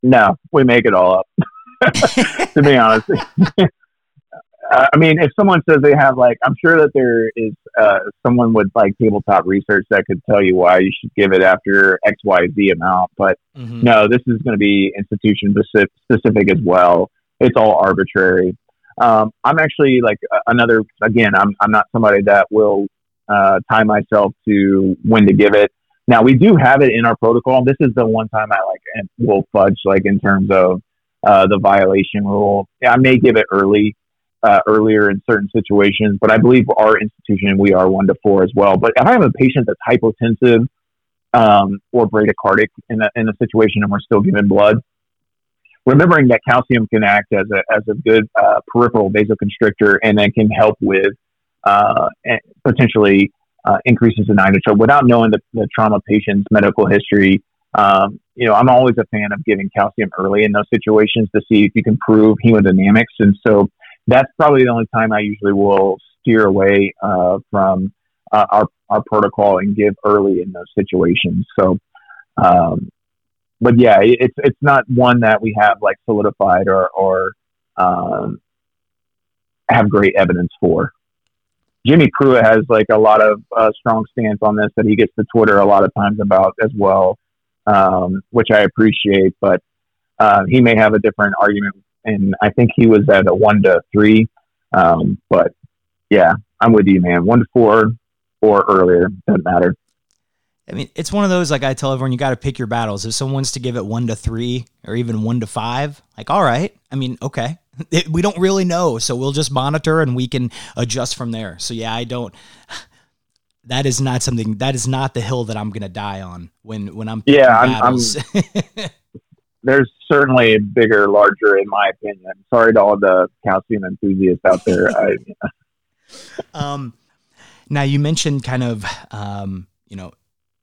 No, we make it all up. to be honest, uh, I mean, if someone says they have like, I'm sure that there is uh, someone with like tabletop research that could tell you why you should give it after X, Y, Z amount. But mm-hmm. no, this is going to be institution specific as well. It's all arbitrary. Um, I'm actually like another. Again, I'm I'm not somebody that will uh, tie myself to when to give it. Now we do have it in our protocol. This is the one time I like will fudge like in terms of uh, the violation rule. Yeah, I may give it early, uh, earlier in certain situations, but I believe our institution we are one to four as well. But if I have a patient that's hypotensive um, or bradycardic in a, in a situation and we're still giving blood, remembering that calcium can act as a, as a good uh, peripheral vasoconstrictor and then can help with uh, potentially uh, increases in nitrogen without knowing the, the trauma patient's medical history. Um, you know, I'm always a fan of giving calcium early in those situations to see if you can prove hemodynamics. And so that's probably the only time I usually will steer away uh, from uh, our, our protocol and give early in those situations. So, um, but yeah, it's it's not one that we have like solidified or or um, have great evidence for. Jimmy Pruitt has like a lot of uh, strong stance on this that he gets to Twitter a lot of times about as well, um, which I appreciate. But uh, he may have a different argument, and I think he was at a one to three. Um, but yeah, I'm with you, man. One to four or earlier doesn't matter. I mean, it's one of those like I tell everyone, you got to pick your battles. If someone wants to give it one to three or even one to five, like all right. I mean, okay, it, we don't really know, so we'll just monitor and we can adjust from there. So yeah, I don't. That is not something. That is not the hill that I'm gonna die on when when I'm yeah. I'm, I'm there's certainly bigger, larger, in my opinion. Sorry to all the calcium enthusiasts out there. I, um, now you mentioned kind of um, you know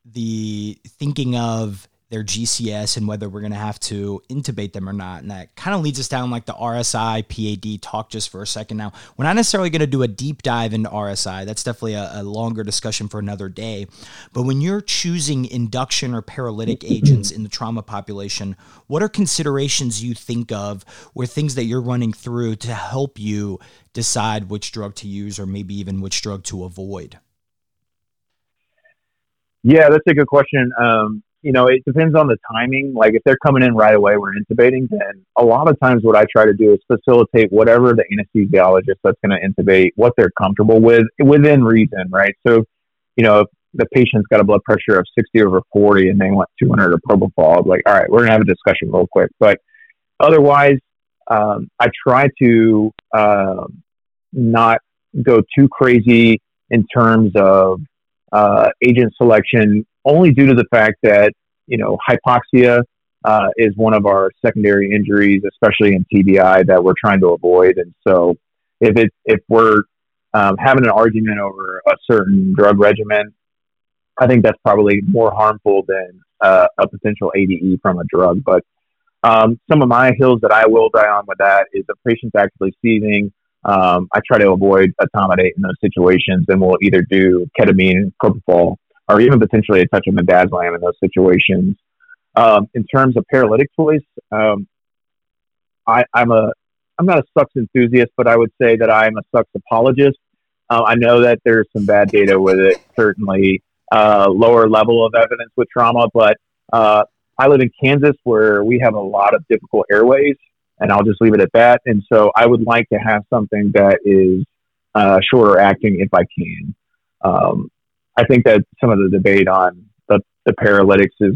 the thinking of their GCS and whether we're going to have to intubate them or not. And that kind of leads us down like the RSI, PAD talk just for a second. Now, we're not necessarily going to do a deep dive into RSI. That's definitely a, a, longer discussion for another day. But when you're choosing induction or paralytic agents in the trauma population, what are considerations you think of or things that you're running through to help you decide which drug to use or maybe even which drug to avoid? Yeah, that's a good question. Um, you know, it depends on the timing. Like if they're coming in right away, we're intubating. Then a lot of times, what I try to do is facilitate whatever the anesthesiologist that's going to intubate, what they're comfortable with within reason, right? So, you know, if the patient's got a blood pressure of 60 over 40 and they want 200 of propofol, like, all right, we're going to have a discussion real quick. But otherwise, um, I try to uh, not go too crazy in terms of uh, agent selection only due to the fact that you know hypoxia uh, is one of our secondary injuries, especially in TBI, that we're trying to avoid. And so, if it if we're um, having an argument over a certain drug regimen, I think that's probably more harmful than uh, a potential ADE from a drug. But um, some of my hills that I will die on with that is the patient's actually seizing. Um, I try to avoid etomidate in those situations, and we'll either do ketamine, propofol, or even potentially a touch of midazolam in those situations. Um, in terms of paralytic choice, um, I, am a I'm not a sucks enthusiast, but I would say that I'm a sucks apologist. Uh, I know that there's some bad data with it, certainly uh, lower level of evidence with trauma, but uh, I live in Kansas where we have a lot of difficult airways, and I'll just leave it at that. And so I would like to have something that is uh, shorter acting if I can. Um, I think that some of the debate on the, the paralytics is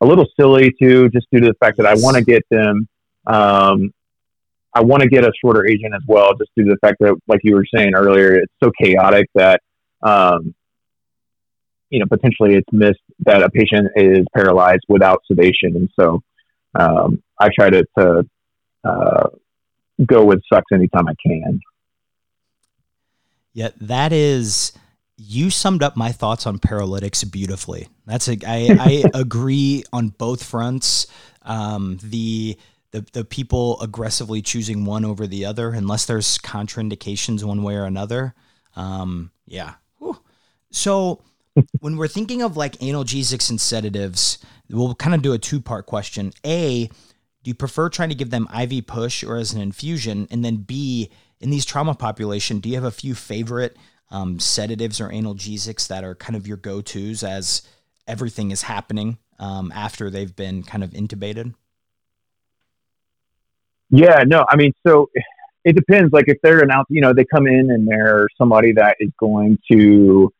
a little silly too, just due to the fact that I want to get them. Um, I want to get a shorter agent as well, just due to the fact that, like you were saying earlier, it's so chaotic that, um, you know, potentially it's missed that a patient is paralyzed without sedation. And so um, I try to, to uh, go with sucks anytime I can. Yeah, that is you summed up my thoughts on paralytics beautifully. That's a, I, I agree on both fronts. Um, the, the the people aggressively choosing one over the other, unless there's contraindications one way or another. Um, yeah. Whew. So when we're thinking of like analgesics and sedatives, we'll kind of do a two part question. A, do you prefer trying to give them IV push or as an infusion? And then B, in these trauma population, do you have a few favorite um, sedatives or analgesics that are kind of your go tos as everything is happening um, after they've been kind of intubated? Yeah, no, I mean, so it depends. Like if they're an out, you know, they come in and they're somebody that is going to,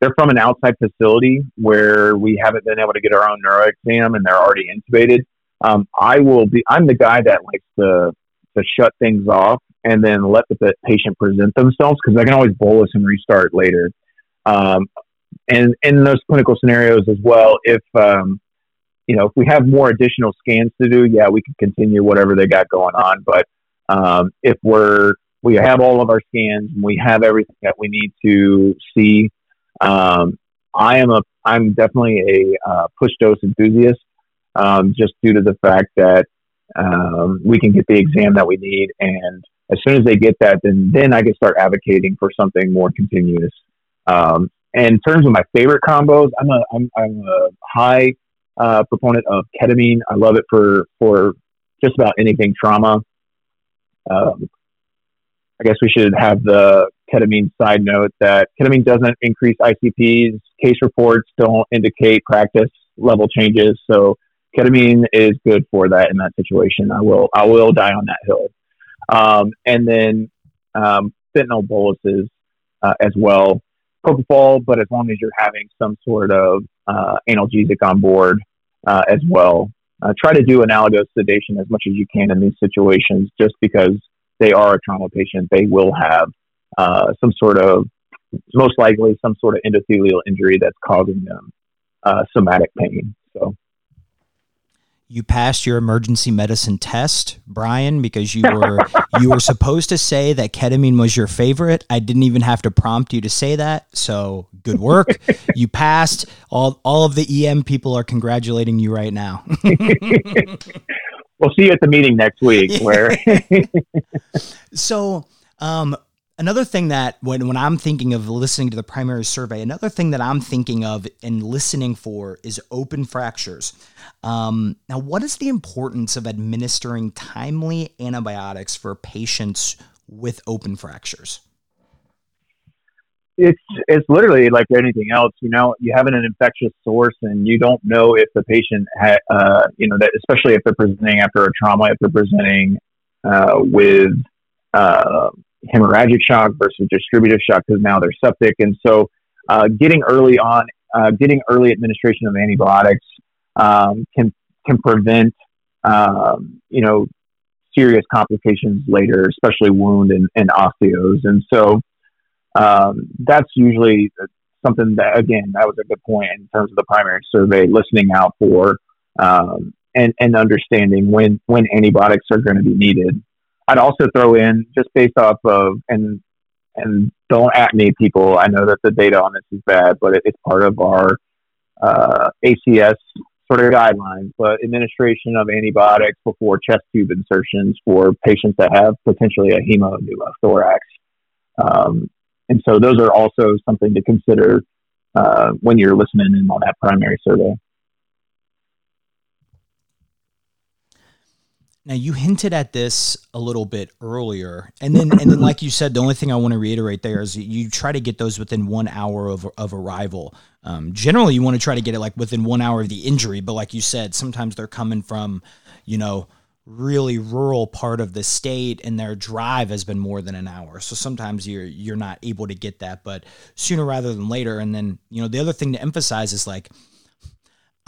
they're from an outside facility where we haven't been able to get our own neuro exam and they're already intubated. Um, I will be, I'm the guy that likes to, to shut things off and then let the patient present themselves because I can always bolus and restart later. Um, and in those clinical scenarios as well, if, um, you know, if we have more additional scans to do, yeah, we can continue whatever they got going on. But um, if we're we have all of our scans and we have everything that we need to see, um, I am a I'm definitely a uh, push dose enthusiast, um, just due to the fact that um, we can get the exam that we need, and as soon as they get that, then then I can start advocating for something more continuous. Um, in terms of my favorite combos, I'm a I'm, I'm a high uh, proponent of ketamine. I love it for for just about anything trauma. Um, I guess we should have the ketamine side note that ketamine doesn't increase ICPs. Case reports don't indicate practice level changes, so ketamine is good for that in that situation. I will I will die on that hill. Um, and then um, fentanyl boluses uh, as well. Propofol, but as long as you're having some sort of uh, analgesic on board uh, as well. Uh, try to do analgosedation as much as you can in these situations, just because they are a trauma patient. They will have uh, some sort of, most likely, some sort of endothelial injury that's causing them uh, somatic pain. So you passed your emergency medicine test, Brian, because you were you were supposed to say that ketamine was your favorite. I didn't even have to prompt you to say that. So good work. you passed. All all of the EM people are congratulating you right now. we'll see you at the meeting next week where So um another thing that when, when i'm thinking of listening to the primary survey another thing that i'm thinking of and listening for is open fractures um, now what is the importance of administering timely antibiotics for patients with open fractures it's it's literally like anything else. You know, you have an infectious source, and you don't know if the patient, ha- uh, you know, that especially if they're presenting after a trauma, if they're presenting uh, with uh, hemorrhagic shock versus distributive shock because now they're septic. And so, uh, getting early on, uh, getting early administration of antibiotics um, can can prevent um, you know serious complications later, especially wound and, and osteos. And so, um, that's usually something that again that was a good point in terms of the primary survey, listening out for. Um, and, and understanding when, when antibiotics are going to be needed. I'd also throw in just based off of and and don't at me, people. I know that the data on this is bad, but it, it's part of our uh, ACS sort of guidelines. But administration of antibiotics before chest tube insertions for patients that have potentially a hemopneumothorax. Um, and so those are also something to consider uh, when you're listening in on that primary survey. Now you hinted at this a little bit earlier, and then and then like you said, the only thing I want to reiterate there is you try to get those within one hour of of arrival. Um, generally, you want to try to get it like within one hour of the injury, but like you said, sometimes they're coming from, you know, really rural part of the state, and their drive has been more than an hour. So sometimes you're you're not able to get that, but sooner rather than later. And then you know the other thing to emphasize is like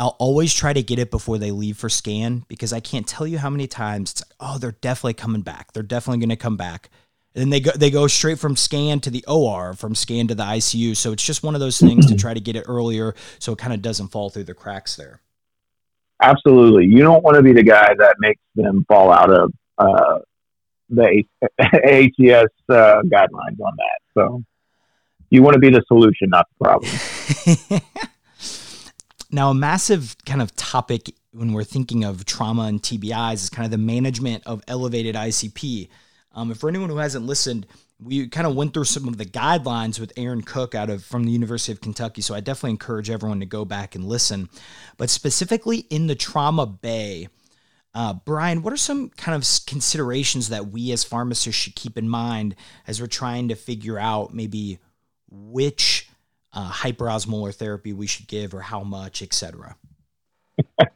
I'll always try to get it before they leave for scan because I can't tell you how many times it's like, oh, they're definitely coming back. They're definitely going to come back. And then they go they go straight from scan to the OR, from scan to the ICU. So it's just one of those things to try to get it earlier so it kind of doesn't fall through the cracks there. Absolutely. You don't want to be the guy that makes them fall out of uh, the ATS uh, guidelines on that. So you want to be the solution, not the problem. Now, a massive kind of topic when we're thinking of trauma and TBIs is kind of the management of elevated ICP. Um, for anyone who hasn't listened, we kind of went through some of the guidelines with Aaron Cook out of from the University of Kentucky. So I definitely encourage everyone to go back and listen. But specifically in the trauma bay, uh, Brian, what are some kind of considerations that we as pharmacists should keep in mind as we're trying to figure out maybe which uh, hyperosmolar therapy we should give or how much, etc.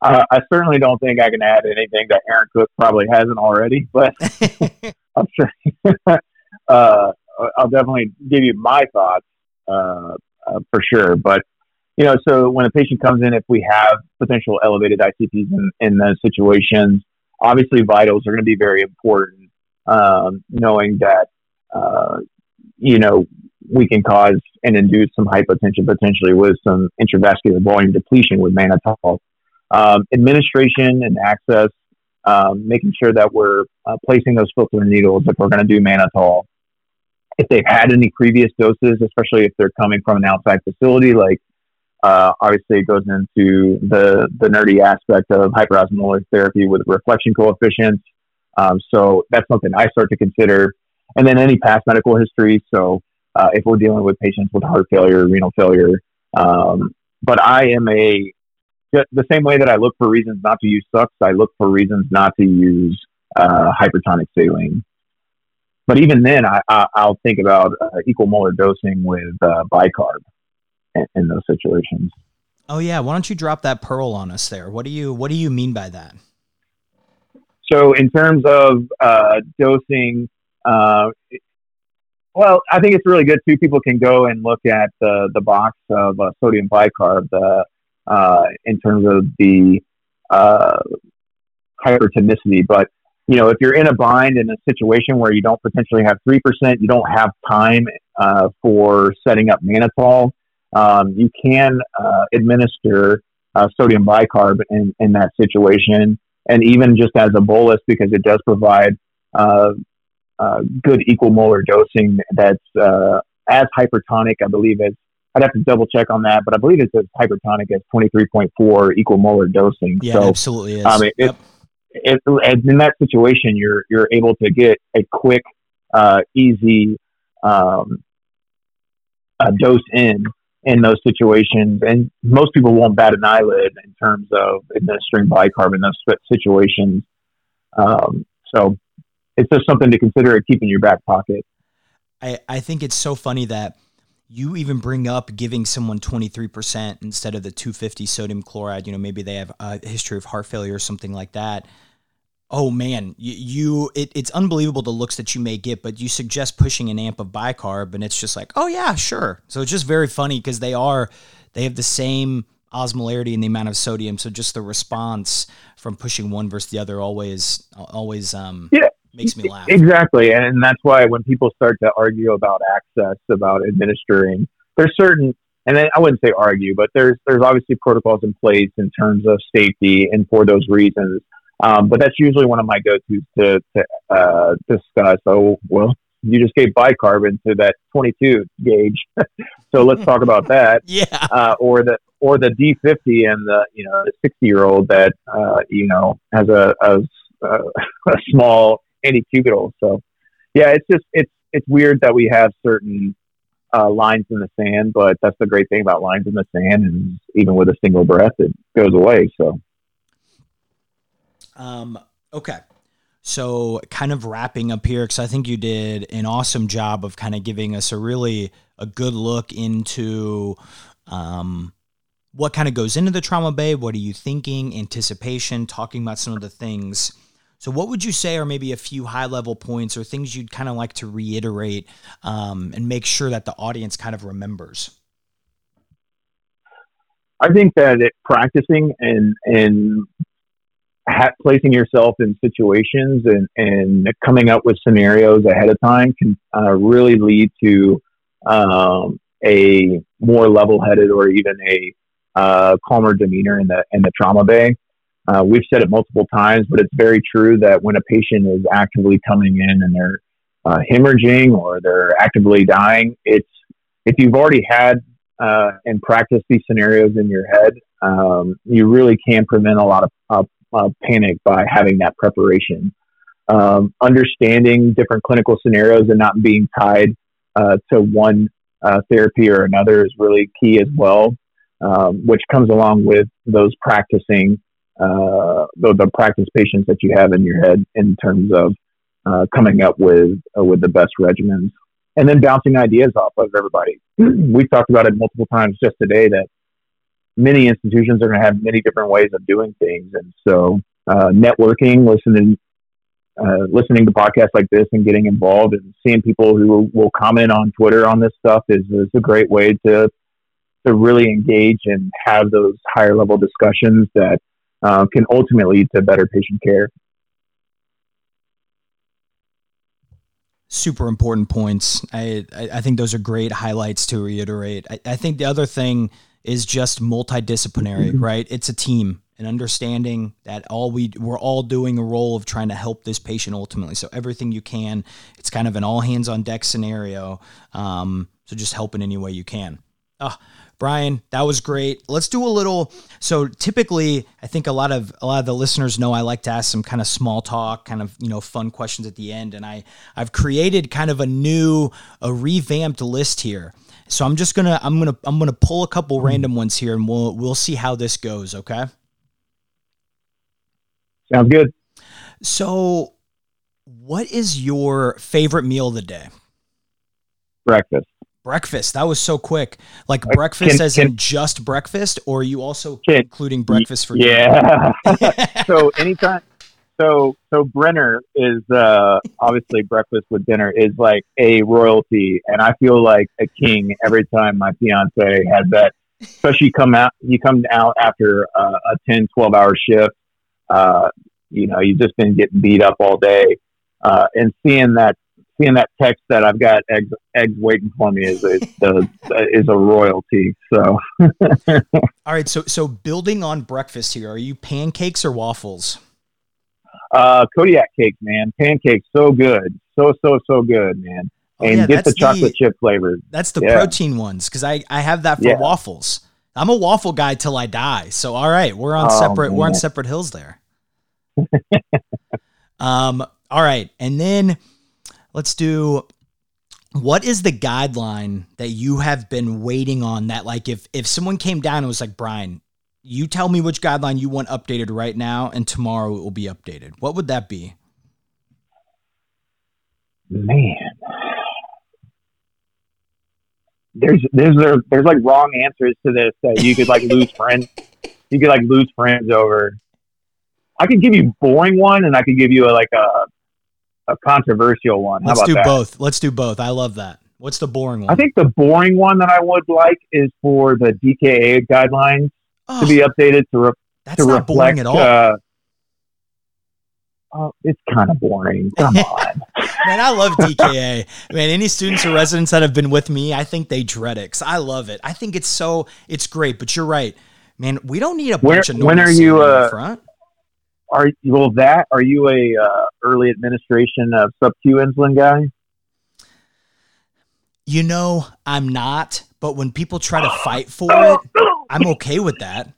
Uh, I certainly don't think I can add anything that Aaron Cook probably hasn't already, but I'm sure uh, I'll definitely give you my thoughts uh, uh, for sure. But you know, so when a patient comes in, if we have potential elevated ICPs in, in those situations, obviously vitals are going to be very important. Um, knowing that uh, you know we can cause and induce some hypotension potentially with some intravascular volume depletion with mannitol. Um, administration and access, um, making sure that we're uh, placing those filter needles if we're going to do mannitol. If they've had any previous doses, especially if they're coming from an outside facility, like uh, obviously it goes into the, the nerdy aspect of hyperosmolar therapy with reflection coefficients. Um, so that's something I start to consider. And then any past medical history. So uh, if we're dealing with patients with heart failure, renal failure. Um, but I am a the same way that I look for reasons not to use sux, I look for reasons not to use uh, hypertonic saline. But even then, I, I, will think about uh, equal molar dosing with uh, bicarb in, in, those situations. Oh yeah, why don't you drop that pearl on us there? What do you What do you mean by that? So in terms of uh, dosing, uh, well, I think it's really good too. People can go and look at the the box of uh, sodium bicarb, uh, in terms of the uh, hypertonicity. But you know, if you're in a bind in a situation where you don't potentially have three percent, you don't have time uh, for setting up mannitol. Um, you can uh, administer uh, sodium bicarb in, in that situation, and even just as a bolus because it does provide uh, good equal molar dosing that's as hypertonic, I believe, as I'd have to double check on that, but I believe it's says hypertonic as 23.4 equal molar dosing. Yeah, so, absolutely is. Um, it, yep. it, it, in that situation, you're you're able to get a quick, uh, easy um, dose in in those situations, and most people won't bat an eyelid in terms of administering bicarb in those situations. Um, so it's just something to consider and keep in your back pocket. I, I think it's so funny that you even bring up giving someone 23% instead of the 250 sodium chloride. You know maybe they have a history of heart failure or something like that. Oh man you, you it, it's unbelievable the looks that you may get but you suggest pushing an amp of bicarb and it's just like oh yeah sure. So it's just very funny because they are they have the same osmolarity and the amount of sodium. So just the response from pushing one versus the other always always um yeah makes me laugh. Exactly. And that's why when people start to argue about access, about administering, there's certain, and I wouldn't say argue, but there's, there's obviously protocols in place in terms of safety and for those reasons. Um, but that's usually one of my go-tos to, to uh, discuss. Oh, well, you just gave bicarbon to that 22 gauge. so let's talk about that. yeah. Uh, or the, or the D50 and the, you know, the 60 year old that, uh, you know, has a, a, a small antecubital. So yeah, it's just it's it's weird that we have certain uh, lines in the sand, but that's the great thing about lines in the sand, and even with a single breath, it goes away. So, um, okay. So, kind of wrapping up here, because I think you did an awesome job of kind of giving us a really a good look into um, what kind of goes into the trauma bay. What are you thinking? Anticipation, talking about some of the things so, what would you say are maybe a few high level points or things you'd kind of like to reiterate um, and make sure that the audience kind of remembers? I think that it, practicing and and ha- placing yourself in situations and, and coming up with scenarios ahead of time can uh, really lead to um, a more level headed or even a uh, calmer demeanor in the in the trauma bay. Uh, we've said it multiple times, but it's very true that when a patient is actively coming in and they're uh, hemorrhaging or they're actively dying, it's if you've already had uh, and practiced these scenarios in your head, um, you really can prevent a lot of panic by having that preparation. um, understanding different clinical scenarios and not being tied uh, to one uh, therapy or another is really key as well, um, which comes along with those practicing uh, the, the, practice patients that you have in your head in terms of uh, coming up with uh, with the best regimens, and then bouncing ideas off of everybody. We've talked about it multiple times just today that many institutions are going to have many different ways of doing things, and so uh, networking, listening uh, listening to podcasts like this and getting involved and seeing people who will comment on Twitter on this stuff is, is a great way to to really engage and have those higher level discussions that uh, can ultimately lead to better patient care. Super important points. I, I, think those are great highlights to reiterate. I, I think the other thing is just multidisciplinary, mm-hmm. right? It's a team and understanding that all we we're all doing a role of trying to help this patient ultimately. So everything you can, it's kind of an all hands on deck scenario. Um, so just help in any way you can. Oh, Brian, that was great. Let's do a little. So typically, I think a lot of a lot of the listeners know I like to ask some kind of small talk, kind of you know fun questions at the end, and I I've created kind of a new, a revamped list here. So I'm just gonna I'm gonna I'm gonna pull a couple hmm. random ones here, and we'll we'll see how this goes. Okay. Sounds good. So, what is your favorite meal of the day? Breakfast. Breakfast. That was so quick. Like breakfast can, as can, in just breakfast, or are you also can, including breakfast for Yeah. so anytime so so Brinner is uh obviously breakfast with dinner is like a royalty and I feel like a king every time my fiance has that especially come out you come out after uh, a 10 12 hour shift uh, you know, you've just been getting beat up all day, uh, and seeing that seeing that text that I've got eggs eggs waiting for me is is, is a royalty. So, all right. So so building on breakfast here, are you pancakes or waffles? Uh, Kodiak cakes, man. Pancakes, so good, so so so good, man. Oh, and yeah, get the chocolate the, chip flavor. That's the yeah. protein ones because I I have that for yeah. waffles. I'm a waffle guy till I die. So all right, we're on oh, separate man. we're on separate hills there. um all right, and then let's do what is the guideline that you have been waiting on that like if if someone came down and was like, "Brian, you tell me which guideline you want updated right now and tomorrow it will be updated." What would that be? Man, there's there's there's like wrong answers to this that you could like lose friends. You could like lose friends over. I could give you boring one, and I could give you a, like a a controversial one. How Let's do that? both. Let's do both. I love that. What's the boring one? I think the boring one that I would like is for the DKA guidelines oh, to be updated to re- that's to not reflect, boring at all. Uh, oh, it's kind of boring. Come on. Man, I love DKA. Man, any students or residents that have been with me, I think they dread it. I love it. I think it's so it's great. But you're right, man. We don't need a Where, bunch of when are you uh, front. Are well that? Are you a uh, early administration of sub Q insulin guy? You know, I'm not. But when people try to fight for it, I'm okay with that.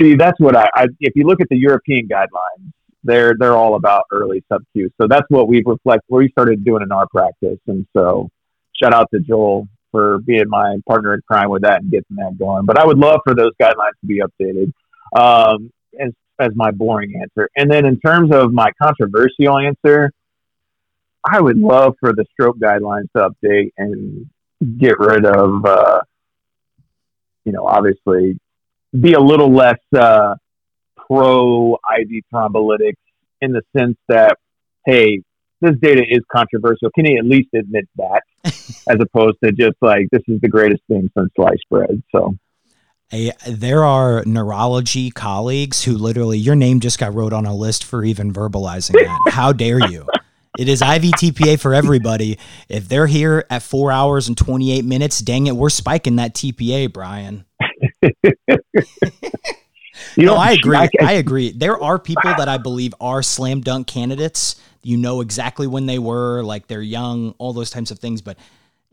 See, that's what I, I. If you look at the European guidelines, they're they're all about early sub Q. So that's what we've reflect. We started doing in our practice, and so shout out to Joel for being my partner in crime with that and getting that going. But I would love for those guidelines to be updated um, as as my boring answer. And then in terms of my controversial answer, I would love for the stroke guidelines to update and get rid of, uh, you know, obviously be a little less. Uh, pro IV thrombolytics in the sense that, hey, this data is controversial. Can he at least admit that, as opposed to just like this is the greatest thing since sliced bread? So. A, there are neurology colleagues who literally your name just got wrote on a list for even verbalizing that. How dare you? It is IVTPA for everybody. If they're here at four hours and 28 minutes, dang it, we're spiking that TPA, Brian. You no, know, I agree. I, I, agree. There are people that I believe are slam dunk candidates. You know exactly when they were, like they're young, all those types of things. But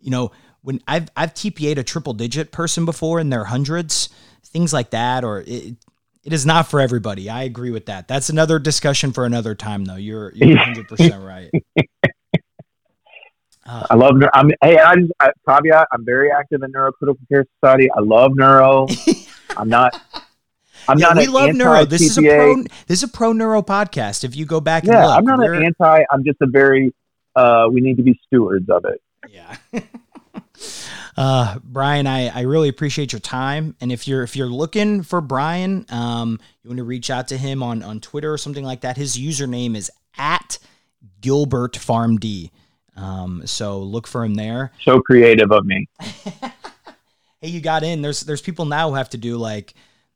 you know, when I've I've TPA'd a triple digit person before in their hundreds, things like that, or it, It is not for everybody. I agree with that. That's another discussion for another time, though. You're you're 100 percent right. Uh, I love. I'm hey, I just I, caveat. I'm very active in Neurocritical Care Society. I love neuro. I'm not. I'm yeah, not. We love neuro. This is a pro. This is a pro neuro podcast. If you go back, yeah, look, I'm not an anti. I'm just a very. Uh, we need to be stewards of it. Yeah. Uh, Brian, I, I really appreciate your time. And if you're if you're looking for Brian, um, you want to reach out to him on on Twitter or something like that. His username is at Gilbert PharmD. Um, so look for him there. So creative of me. hey, you got in. There's there's people now who have to do like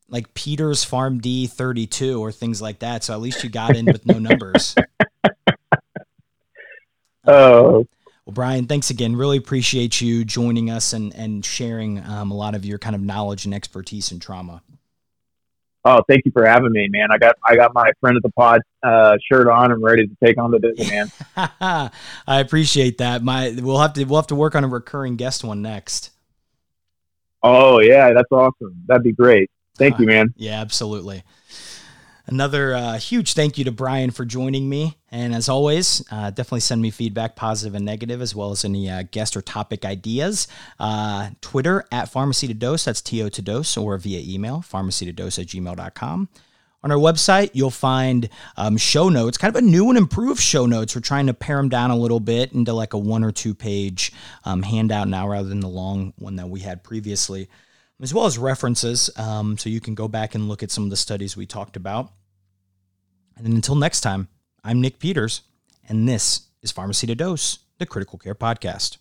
like Peter's PharmD 32 or things like that. So at least you got in with no numbers. Oh. Well, Brian, thanks again. Really appreciate you joining us and and sharing um, a lot of your kind of knowledge and expertise in trauma. Oh, thank you for having me, man. I got I got my friend of the pod uh, shirt on. I'm ready to take on the business, man. I appreciate that. My we'll have to we'll have to work on a recurring guest one next. Oh yeah, that's awesome. That'd be great. Thank uh, you, man. Yeah, absolutely. Another uh, huge thank you to Brian for joining me. And as always, uh, definitely send me feedback, positive and negative, as well as any uh, guest or topic ideas. Uh, Twitter at pharmacy to dose, that's TO to dose, or via email, pharmacy to dose at gmail.com. On our website, you'll find um, show notes, kind of a new and improved show notes. We're trying to pare them down a little bit into like a one or two page um, handout now rather than the long one that we had previously as well as references. Um, so you can go back and look at some of the studies we talked about. And until next time, I'm Nick Peters, and this is Pharmacy to Dose, the Critical Care Podcast.